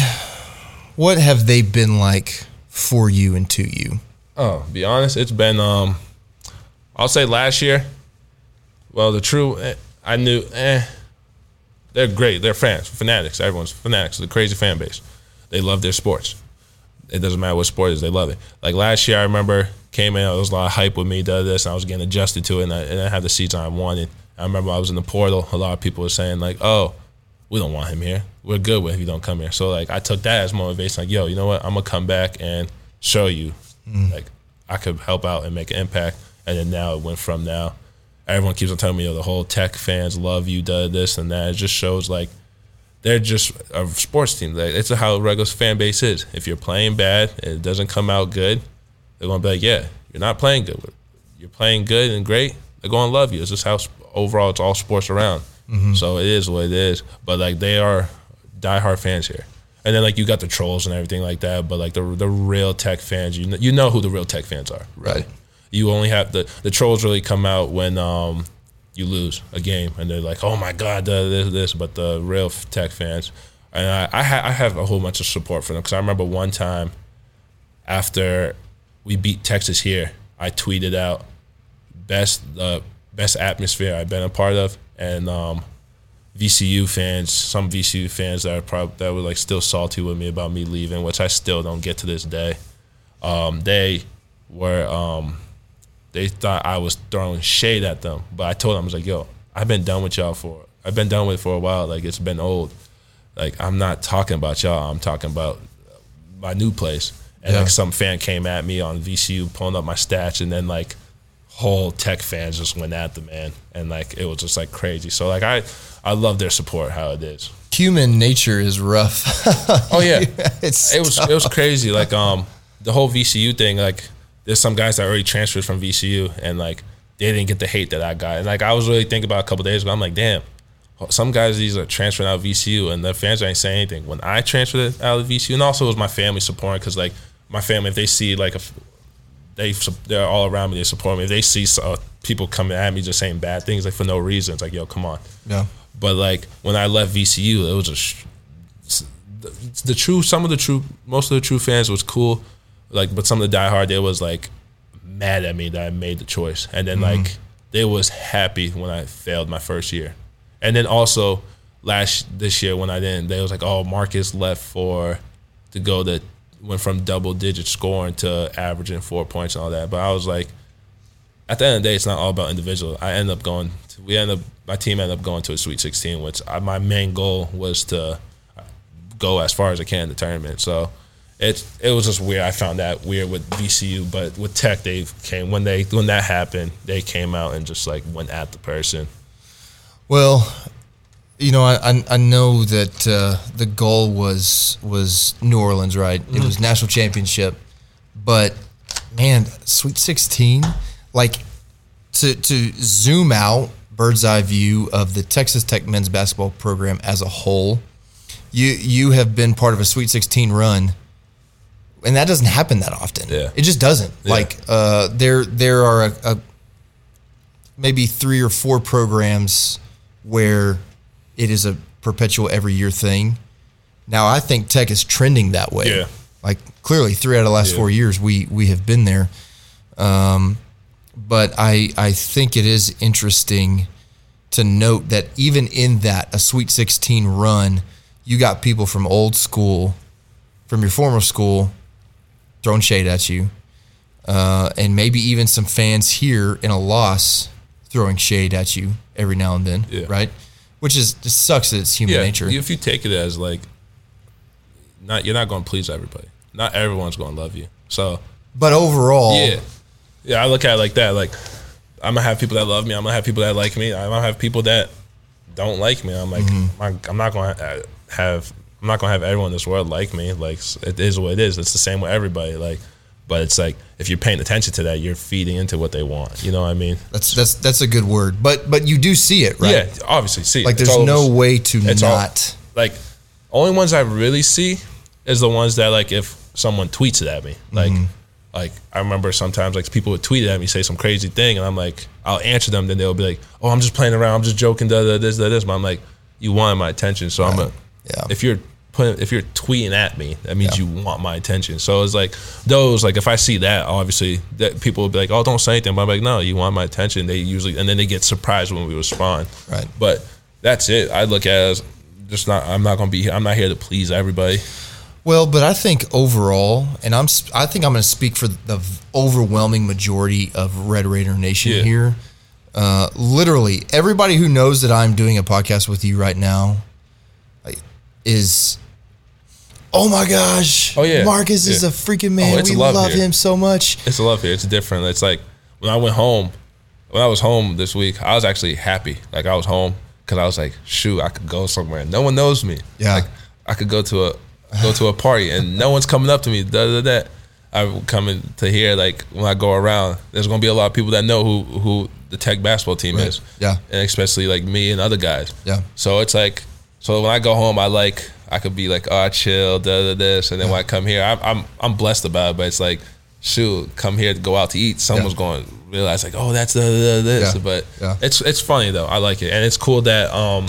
what have they been like for you and to you? Oh, be honest, it's been um, I'll say last year. Well, the true, eh, I knew, eh, they're great. They're fans, fanatics. Everyone's fanatics. The crazy fan base. They love their sports. It doesn't matter what sport it is. They love it. Like last year, I remember came in. There was a lot of hype with me. Does this, and I was getting adjusted to it, and I, and I had the seats I wanted. I remember I was in the portal. A lot of people were saying like, "Oh, we don't want him here. We're good with if you don't come here." So like, I took that as motivation. Like, yo, you know what? I'm gonna come back and show you, mm. like, I could help out and make an impact. And then now it went from now. Everyone keeps on telling me, yo, the whole Tech fans love you, does this and that. It just shows like they're just a sports team. Like, it's how regular fan base is. If you're playing bad, and it doesn't come out good, they're gonna be like, yeah, you're not playing good. You're playing good and great. They're gonna love you. It's just how overall it's all sports around. Mm-hmm. So it is what it is. But like they are diehard fans here. And then like you got the trolls and everything like that. But like the the real Tech fans, you know, you know who the real Tech fans are. Right. You only have the the trolls really come out when um you lose a game and they're like, oh my god, this this. But the real Tech fans, and I I, ha- I have a whole bunch of support for them because I remember one time after we beat Texas here, I tweeted out best uh, best atmosphere I've been a part of, and um, VCU fans, some VCU fans that are probably that were like still salty with me about me leaving, which I still don't get to this day. Um, they were um, they thought I was throwing shade at them, but I told them I was like, "Yo, I've been done with y'all for I've been done with it for a while. Like it's been old. Like I'm not talking about y'all. I'm talking about my new place." And Yeah. like some fan came at me on VCU pulling up my stats, and then like whole Tech fans just went at the man, and like it was just like crazy. So like I I love their support how it is. Human nature is rough. Oh yeah, <laughs> it's it was it was crazy. Like um the whole VCU thing. Like there's some guys that already transferred from VCU, and like they didn't get the hate that I got. And like I was really thinking about a couple days ago. I'm like, damn. Some guys these are transferring out of VCU, and the fans ain't saying anything. When I transferred out of VCU, and also it was my family supporting, because like my family, if they see like a they they're all around me, they support me. If they see uh, people coming at me just saying bad things like for no reason, it's like yo, come on. yeah. But like when I left VCU, it was just the, the true. Some of the true, most of the true fans was cool. Like, but some of the diehard, they was like mad at me that I made the choice, and then like they was happy when I failed my first year, and then also last this year when I didn't, they was like, oh, Marcus left for to go to went from double digit scoring to averaging four points and all that. But I was like, at the end of the day, it's not all about individual. I end up going. To, we end up. My team ended up going to a Sweet 16, which I, my main goal was to go as far as I can in the tournament. So it it was just weird. I found that weird with VCU, but with Tech, they came when they when that happened, they came out and just like went at the person. Well, you know, I I, know that uh, the goal was was New Orleans, right? It was national championship, but man, Sweet Sixteen, like to to zoom out, bird's eye view of the Texas Tech men's basketball program as a whole. You you have been part of a Sweet Sixteen run. And that doesn't happen that often. Yeah. It just doesn't. Like uh, there there are a, a maybe three or four programs where it is a perpetual every year thing. Now I think Tech is trending that way. Yeah. Like clearly, three out of the last Yeah. four years we we have been there. Um, but I I think it is interesting to note that even in that a Sweet 16 run, you got people from old school, from your former school, throwing shade at you, uh, and maybe even some fans here in a loss throwing shade at you every now and then, Yeah. right? Which is just sucks that it's human yeah, nature. if you take it as like, not you're not going to please everybody. Not everyone's going to love you. So but overall, yeah, yeah, I look at it like that. Like I'm gonna have people that love me. I'm gonna have people that like me. I'm gonna have people that don't like me. I'm like, Mm-hmm. I'm not gonna have. I'm not gonna have everyone in this world like me. Like it is what it is. It's the same with everybody. Like, but it's like if you're paying attention to that, you're feeding into what they want. You know what I mean? that's that's that's a good word. But but you do see it, right? Yeah, obviously. See, Like it's there's no over- way to it's all- not. like only ones I really see is the ones that like if someone tweets it at me. Like Mm-hmm. like I remember sometimes like people would tweet at me, say some crazy thing, and I'm like, I'll answer them, then they'll be like, Oh, I'm just playing around, I'm just joking, da da this, da this. But I'm like, you wanted my attention, so I'm a Yeah. if you're putting if you're tweeting at me, that means you want my attention. So it's like those like if I see that, obviously that people will be like, Oh, don't say anything. But I'm like, no, you want my attention. They usually and then they get surprised when we respond. Right. But that's it. I look at it as just not. I'm not gonna be. I'm not here to please everybody. Well, but I think overall, and I'm I think I'm going to speak for the overwhelming majority of Red Raider Nation Yeah. here. Uh, literally, everybody who knows that I'm doing a podcast with you right now is, oh my gosh, Oh, yeah. Marcus is a freaking man. Oh, we love love him so much. It's a love here. It's different. It's like when I went home. When I was home this week, I was actually happy. Like I was home because I was like, shoot, I could go somewhere. No one knows me. Yeah. Like I could go to a go to a party and no one's coming up to me. Da da da. I'm coming to here like when I go around. There's gonna be a lot of people that know who who the Tech basketball team Right. is. Yeah. and especially like me and other guys. Yeah. So it's like, so when I go home, I like, I could be like, oh, I chill, da da this, and then when I come here, I'm I'm I'm blessed about it. But it's like, shoot, come here to go out to eat. Someone's Yeah. going to realize like, oh, that's da da da this. Yeah. But Yeah. it's it's funny though. I like it, and it's cool that um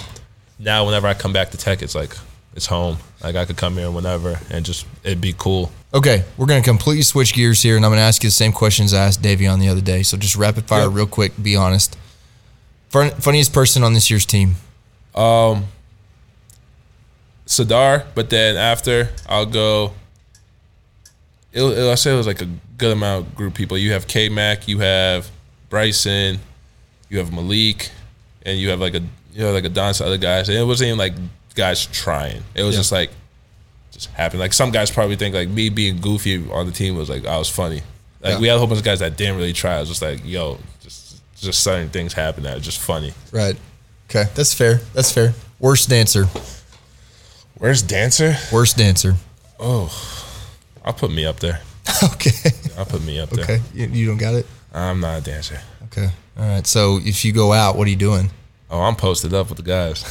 now whenever I come back to Tech, it's like it's home. Like I could come here whenever and just it'd be cool. Okay, we're going to completely switch gears here, and I'm going to ask you the same questions I asked Davion the other day. So just rapid fire, Yep. real quick. Be honest. Fun, funniest person on this year's team. Sardaar, but then after I'll go. It'll, it'll, I say it was like a good amount of group people. You have K Mac, you have Bryson, you have Mylik, and you have like a you know like a dance other guys. And it wasn't even like guys trying. It was Yeah. just like just happened. Like some guys probably think like me being goofy on the team was like I was funny. Like Yeah. we had a whole bunch of guys that didn't really try. It was just like yo, just just certain things happen that are just funny. Right. Okay, that's fair. That's fair. Worst dancer. Where's dancer? Worst dancer. Oh, I'll put me up there. <laughs> okay. I'll put me up there. Okay. You, you don't got it? I'm not a dancer. Okay. All right. So if you go out, what are you doing? Oh, I'm posted up with the guys.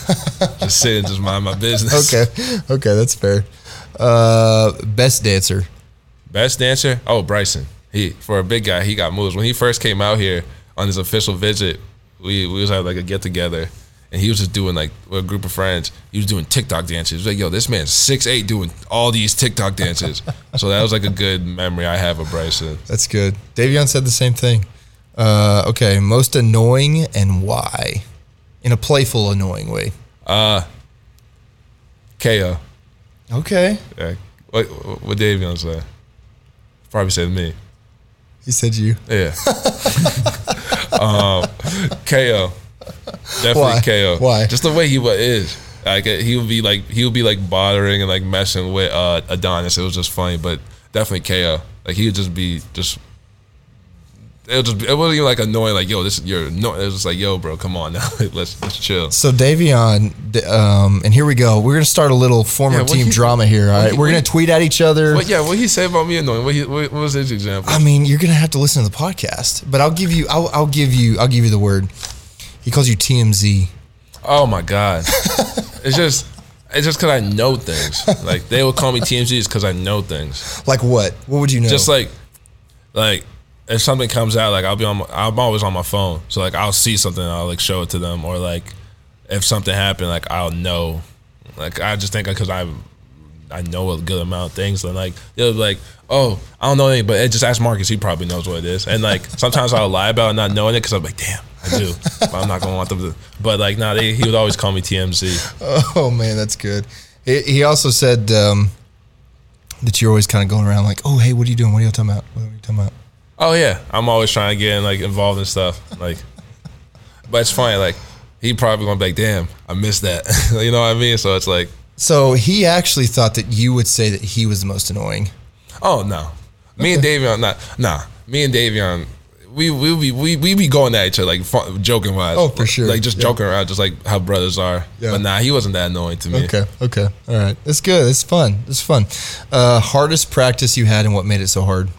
just sitting, just mind my business. <laughs> Okay. Okay, that's fair. Uh, best dancer. Best dancer? Oh, Bryson. He for a big guy, he got moves. When he first came out here on his official visit, we we was having like a get together, and he was just doing like with a group of friends. He was doing TikTok dances. He was like, "Yo, this man's six eight doing all these TikTok dances." <laughs> so that was like a good memory I have of Bryson. That's good. Davion said the same thing. Uh, okay. Most annoying and why? In a playful, annoying way. KO. Okay. Yeah. What what Davion say? Probably said me. He said you. Yeah. <laughs> <laughs> um, KO. Definitely Why? KO. Why? Just the way he is. Like uh, he would be like he would be like bothering and like messing with uh, Adonis. It was just funny, but definitely KO. Like he would just be just. It was just it wasn't even like annoying. Like yo, this you're no. It was just like yo, bro, come on now, <laughs> let's let's chill. So Davion, um, and here we go. We're gonna start a little former Yeah, team he- drama here. All right, he- we're gonna tweet at each other. But yeah, what he said about me annoying? What, he, what, what was his example? I mean, you're gonna have to listen to the podcast. But I'll give you, I'll, I'll give you, I'll give you the word. He calls you TMZ. Oh my god! <laughs> it's just it's just because I know things. Like they would call me TMZ because I know things. Like what? What would you know? Just like like if something comes out, like I'll be on, my, I'm always on my phone. So like I'll see something, I'll like show it to them, or like if something happened, like I'll know. Like I just think because I, I know a good amount of things, and like they'll be like, oh, I don't know anything, but just ask Marcus, he probably knows what it is. And like sometimes I'll lie about not knowing it because I'm like, damn, I do, I'm not gonna want them to. But like, nah, they, he would always call me TMZ. Oh man, that's good. He, he also said um, that you're always kind of going around like, oh hey, what are you doing? What are you talking about? What are you talking about? Oh yeah, I'm always trying to get in, like involved in stuff. Like, but it's funny. Like he probably gonna be like, "Damn, I missed that." <laughs> you know what I mean? So it's like, So he actually thought that you would say that he was the most annoying. oh no, me and Davion, not nah. Me and Davion, we we we we, we be going at each other like fun, joking wise. Oh, for sure. Like just Yeah. joking around, just like how brothers are. Yeah. But nah, he wasn't that annoying to me. Okay, okay, all right. It's good. It's fun. It's fun. Uh, hardest practice you had and what made it so hard?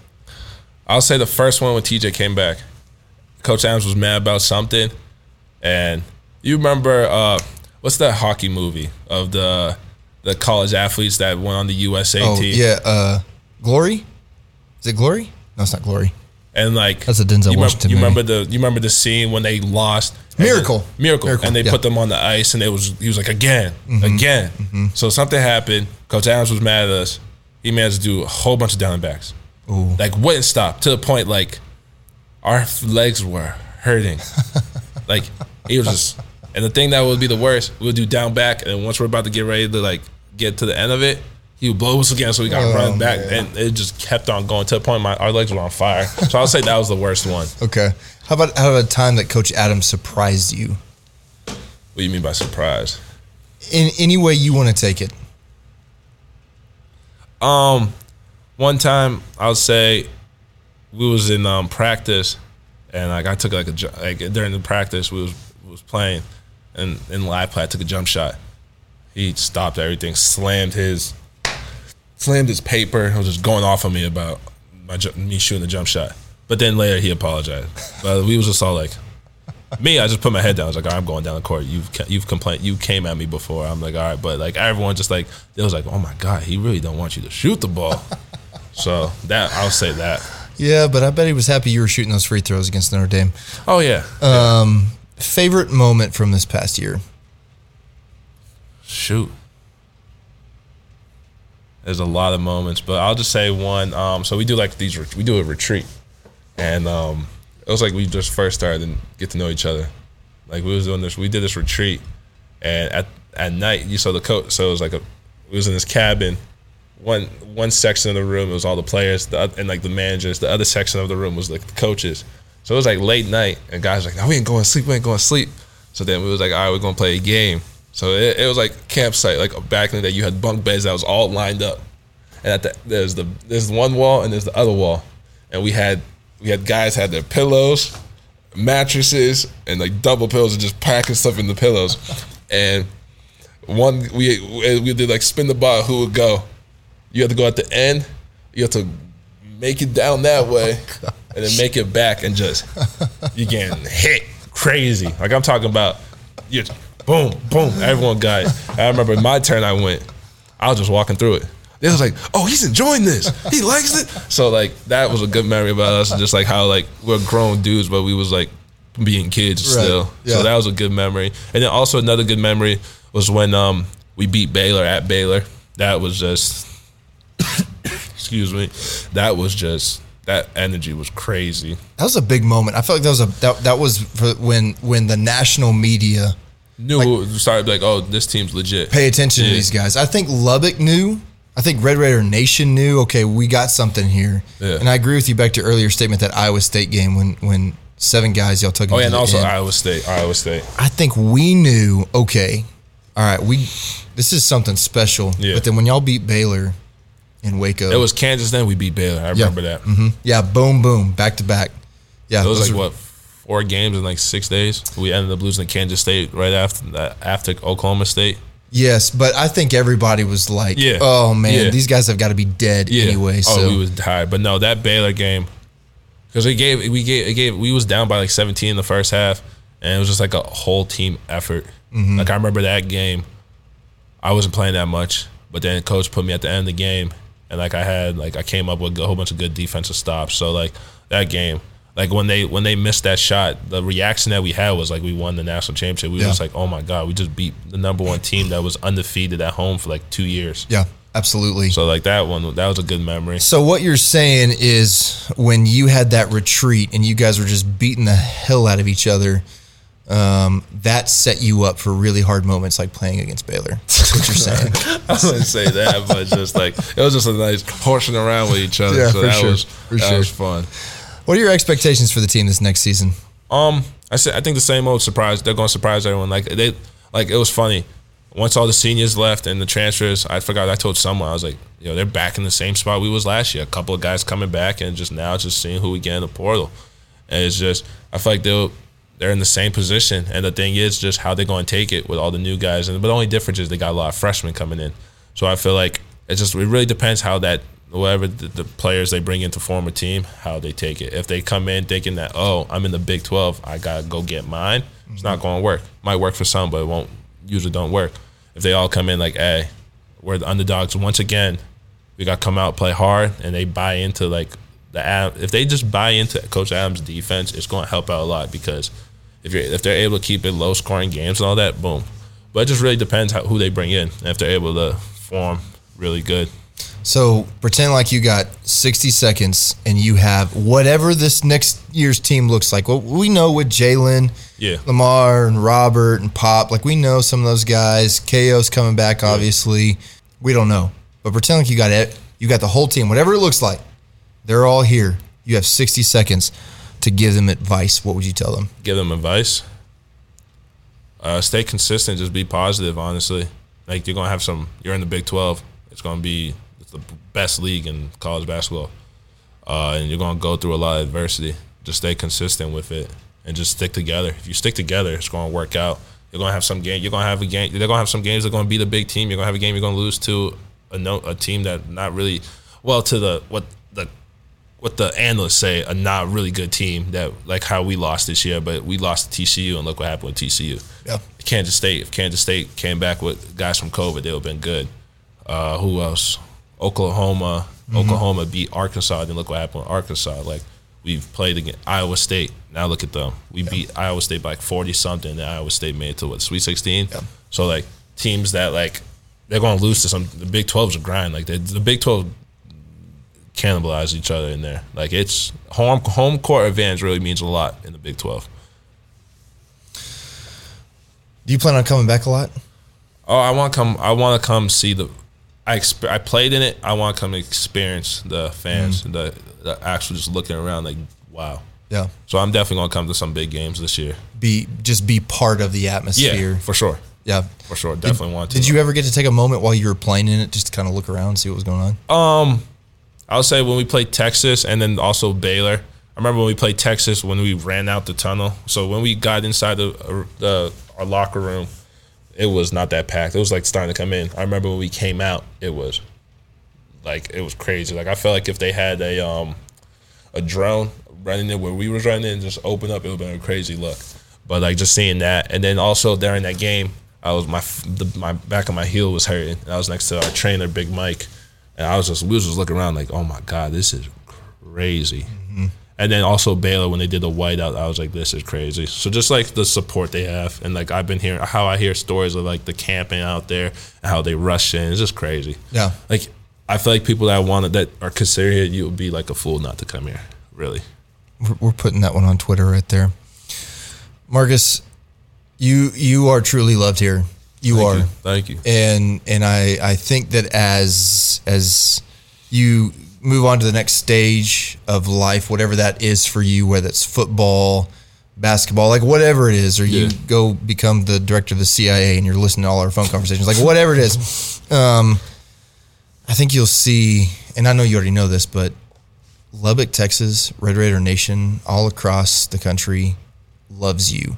I'll say the first one when TJ came back. Coach Adams was mad about something, and you remember uh, what's that hockey movie of the the college athletes that went on the USA Oh team? yeah, uh, Glory. Is it Glory? No, it's not Glory. And like That's a Denzel you remember, Washington You remember the you remember the scene when they lost Miracle. the- miracle, Miracle, and they yeah. put them on the ice, and it was he was like again, Mm-hmm. again. So something happened. Coach Adams was mad at us. He managed to do a whole bunch of down and backs. Ooh. Like wouldn't stop to the point like our legs were hurting. <laughs> like he was just, and the thing that would be the worst, we would do down back, and once we're about to get ready to like get to the end of it. He would blow us again, so we got Oh, run back, man. and it just kept on going to the point my our legs were on fire. So I'll say that was the worst one. Okay. How about how about a time that Coach Adams surprised you What do you mean by surprise? in any way you want to take it? Um, one time I'll say we was in um practice, and like I took like a like during the practice we was was playing, and in live play I took a jump shot. He stopped everything, slammed his slammed his paper, and was just going off on me about my me shooting the jump shot. But then later he apologized. But we was just all like. Me, I just put my head down. I was like, all right, I'm going down the court. You've you've complained. You came at me before. I'm like, all right, but like everyone just like it was like, oh my god, he really don't want you to shoot the ball. <laughs> so that I'll say that. Yeah, but I bet he was happy you were shooting those free throws against Notre Dame. Oh yeah, Um, favorite moment from this past year? shoot. There's a lot of moments, but I'll just say one. Um, so we do like these. We do a retreat, and um, it was like we just first started and get to know each other. Like we was doing this. We did this retreat, and at at night you saw the coach. So it was like a. We was in this cabin. One one section of the room it was all the players, the, and like the managers. The other section of the room was like the coaches. So it was like late night, and guys like, "No, we ain't going to sleep. We ain't going to sleep." So then we was like, "All right, we're gonna play a game." So it, it was like campsite, like back in the day, you had bunk beds that was all lined up, and at the there's the there's one wall and there's the other wall, and we had we had guys had their pillows, mattresses, and like double pillows and just packing stuff in the pillows, <laughs> and one we we did like spin the ball, who would go? You have to go at the end. You have to make it down that way, oh, and then make it back, and just you getting <laughs> hit crazy. Like I'm talking about, you boom, boom. Everyone got it. I remember my turn. I went. I was just walking through it. They was like, "Oh, he's enjoying this. He likes it." So like that was a good memory about us, and just like how like we're grown dudes, but we was like being kids Right. still. Yeah. So that was a good memory. And then also another good memory was when um we beat Baylor at Baylor. That was just <coughs> excuse me. That was just that energy was crazy. That was a big moment. I felt like that was a that, that was for when when the national media Knew started like, oh, this team's legit. pay attention to these guys. I think Lubbock knew. I think Red Raider Nation knew. Okay, we got something here. Yeah. And I agree with you back to your earlier statement that Iowa State game when when seven guys y'all took. Oh yeah, and also end. Iowa State. Iowa State. I think we knew. Okay, all right, we this is something special. Yeah. But then when y'all beat Baylor in Waco, It was Kansas. Then we beat Baylor. I remember that. hmm yeah, boom, boom, back to back. Yeah, was those like were- what four games in like six days. We ended up losing to Kansas State right after that, after Oklahoma State. Yes, but I think everybody was like, Yeah. "Oh man, Yeah. these guys have got to be dead anyway." Oh, So we was tired, but no, that Baylor game because we gave we gave it gave we was down by like 17 in the first half, and it was just like a whole team effort. Mm-hmm. Like I remember that game, I wasn't playing that much, but then coach put me at the end of the game, and like I had like I came up with a whole bunch of good defensive stops. So like that game, like when they when they missed that shot, the reaction that we had was like we won the national championship. We Yeah. were just like, oh my god, we just beat the number one team that was undefeated at home for like two years. Yeah, absolutely. So like that one, that was a good memory. So what you're saying is when you had that retreat and you guys were just beating the hell out of each other, um, that set you up for really hard moments like playing against Baylor. That's what you're saying. <laughs> I wouldn't say that, but just like it was just a nice horsing around with each other. Yeah, so for that sure, was for that sure. was fun. What are your expectations for the team this next season? Um, I said I think the same old surprise. They're going to surprise everyone. Like they, like it was funny. Once all the seniors left and the transfers, I forgot. I told someone I was like, you know, they're back in the same spot we was last year. A couple of guys coming back, and just now just seeing who we get in the portal. And it's just I feel like they'll they're in the same position. And the thing is just how they're going to take it with all the new guys. And but the only difference is they got a lot of freshmen coming in. So I feel like it just it really depends how that whatever the, the players they bring in to form a team, how they take it. If they come in thinking that oh I'm in the Big Twelve, I gotta go get mine, it's not going to work. Might work for some, but it won't usually don't work. If they all come in like hey, we're the underdogs once again, we got to come out play hard, and they buy into like the if they just buy into Coach Adams' defense, it's going to help out a lot because if you're if they're able to keep it low scoring games and all that, boom. But it just really depends how, who they bring in and if they're able to form really good. So pretend like you got 60 seconds and you have whatever this next year's team looks like. Well, we know with Jalen, Yeah. Lamar, and Robert and Pop, like we know some of those guys. KO's coming back, obviously. We don't know, but pretend like you got it. You got the whole team, whatever it looks like. They're all here. You have 60 seconds to give them advice. What would you tell them? Give them advice. Uh, stay consistent. Just be positive. Honestly, like you're gonna have some. You're in the Big Twelve. It's gonna be it's the best league in college basketball, uh, and you're gonna go through a lot of adversity. Just stay consistent with it and just stick together. If you stick together, it's gonna work out. You're gonna have some game. You're gonna have a game. They're gonna have some games. They're gonna beat a big team. You're gonna have a game. You're gonna lose to a no, a team that not really well to the what the what the analysts say a not really good team that like how we lost this year, but we lost to TCU and look what happened with TCU. Yeah. Kansas State. If Kansas State came back with guys from COVID, they would have been good. Uh, who else? Oklahoma. Oklahoma beat Arkansas. Then look what happened with Arkansas. Like we've played against Iowa State. Now look at them. We beat Iowa State by like forty something. And Iowa State made it to what Sweet Sixteen. Yeah. So like teams that like they're going to lose to some. The Big 12's a grind. Like they, the Big Twelve cannibalize each other in there. Like it's home home court advantage really means a lot in the Big Twelve. Do you plan on coming back a lot? Oh, I want to come. I want to come see the. I exp- I played in it. I want to come experience the fans, the, the actual just looking around like wow. Yeah. So I'm definitely gonna come to some big games this year. Be just be part of the atmosphere. Yeah, for sure, Yeah. for sure. Definitely want to. Did you ever get to take a moment while you were playing in it just to kind of look around, see what was going on? Um, I'll say when we played Texas and then also Baylor. I remember when we played Texas when we ran out the tunnel. So when we got inside the, uh, the our locker room, it was not that packed. It was like starting to come in. I remember when we came out, it was like it was crazy. Like I felt like if they had a um a drone running in where we was running and just open up, it would have been a crazy look. But like just seeing that, and then also during that game, I was my the, my back of my heel was hurting. And I was next to our trainer, Big Mike, and I was just we was just looking around like, oh my god, this is crazy. And then also Baylor when they did the whiteout, I was like, this is crazy. So just like the support they have, and like I've been hearing how I hear stories of like the camping out there and how they rush in, it's just crazy. Yeah. Like I feel like people that want that are considered here, you would be like a fool not to come here. Really. We're, we're putting that one on Twitter right there. Marcus, you you are truly loved here. You Thank are. you. Thank you. and and I I think that as as you move on to the next stage of life, whatever that is for you, whether it's football, basketball, like whatever it is, or you Yeah. go become the director of the CIA and you're listening to all our phone conversations, like whatever it is, um, I think you'll see, and I know you already know this, but Lubbock, Texas, Red Raider Nation, all across the country loves you.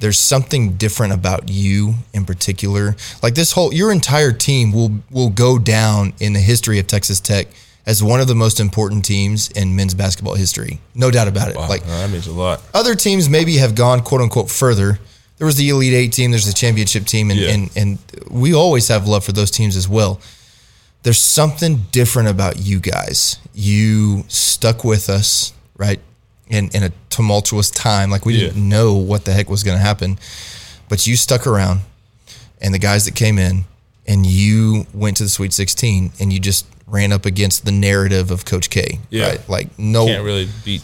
There's something different about you in particular. Like this whole your entire team will will go down in the history of Texas Tech as one of the most important teams in men's basketball history. No doubt about it. Wow, Like that means a lot. other teams maybe have gone quote unquote further. There was the Elite Eight team, there's the championship team, and, Yeah. and and we always have love for those teams as well. there's something different about you guys. You stuck with us, right? In in a tumultuous time, like we Yeah. didn't know what the heck was going to happen, but you stuck around, and the guys that came in, and you went to the Sweet 16, and you just ran up against the narrative of Coach K, Yeah. right? Like no, Can't really beat.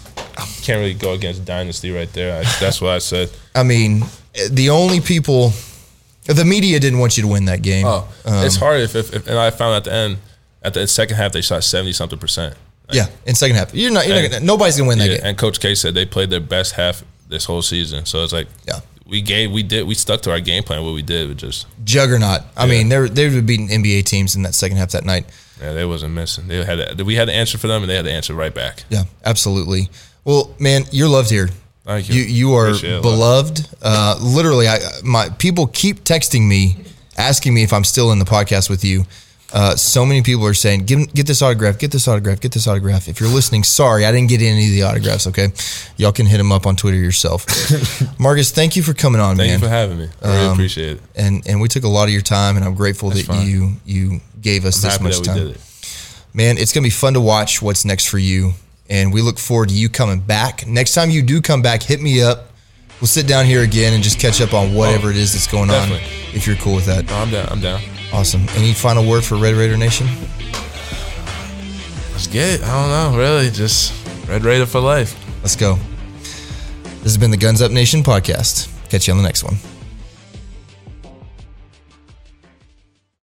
Can't really go against Dynasty right there. I, that's what I said. I mean, the only people, the media didn't want you to win that game. Oh, it's um, hard if, if, if and I found at the end at the second half they shot seventy something percent. yeah, in second half, you're not. You're not gonna, nobody's gonna win that Yeah, game. and Coach K said they played their best half this whole season. So it's like Yeah. We gave we did we stuck to our game plan. What we did was just Juggernaut. I mean, they were, they were beating NBA teams in that second half that night. yeah they wasn't missing. They had we had to answer for them and they had to answer right back. Yeah, absolutely. Well, man, you're loved here. Thank you. You you are Appreciate it a lot. beloved. Uh, literally, I my people keep texting me, asking me if I'm still in the podcast with you. Uh, so many people are saying, "Get get this autograph, get this autograph, get this autograph." If you're listening, sorry, I didn't get any of the autographs. Okay, y'all can hit him up on Twitter yourself. <laughs> Marcus, thank you for coming on, Thank man. you for having me. I really appreciate it. and and we took a lot of your time, and I'm grateful That's that fine. you you gave us I'm this happy much that we time. did it. Man, it's gonna be fun to watch what's next for you, and we look forward to you coming back. Next time you do come back, hit me up. We'll sit down here again and just catch up on whatever it is that's going on. If you're cool with that, No, I'm down. I'm down. Awesome. Any final word for Red Raider Nation? Let's get it. I don't know. Really, just Red Raider for life. Let's go. This has been the Guns Up Nation podcast. Catch you on the next one.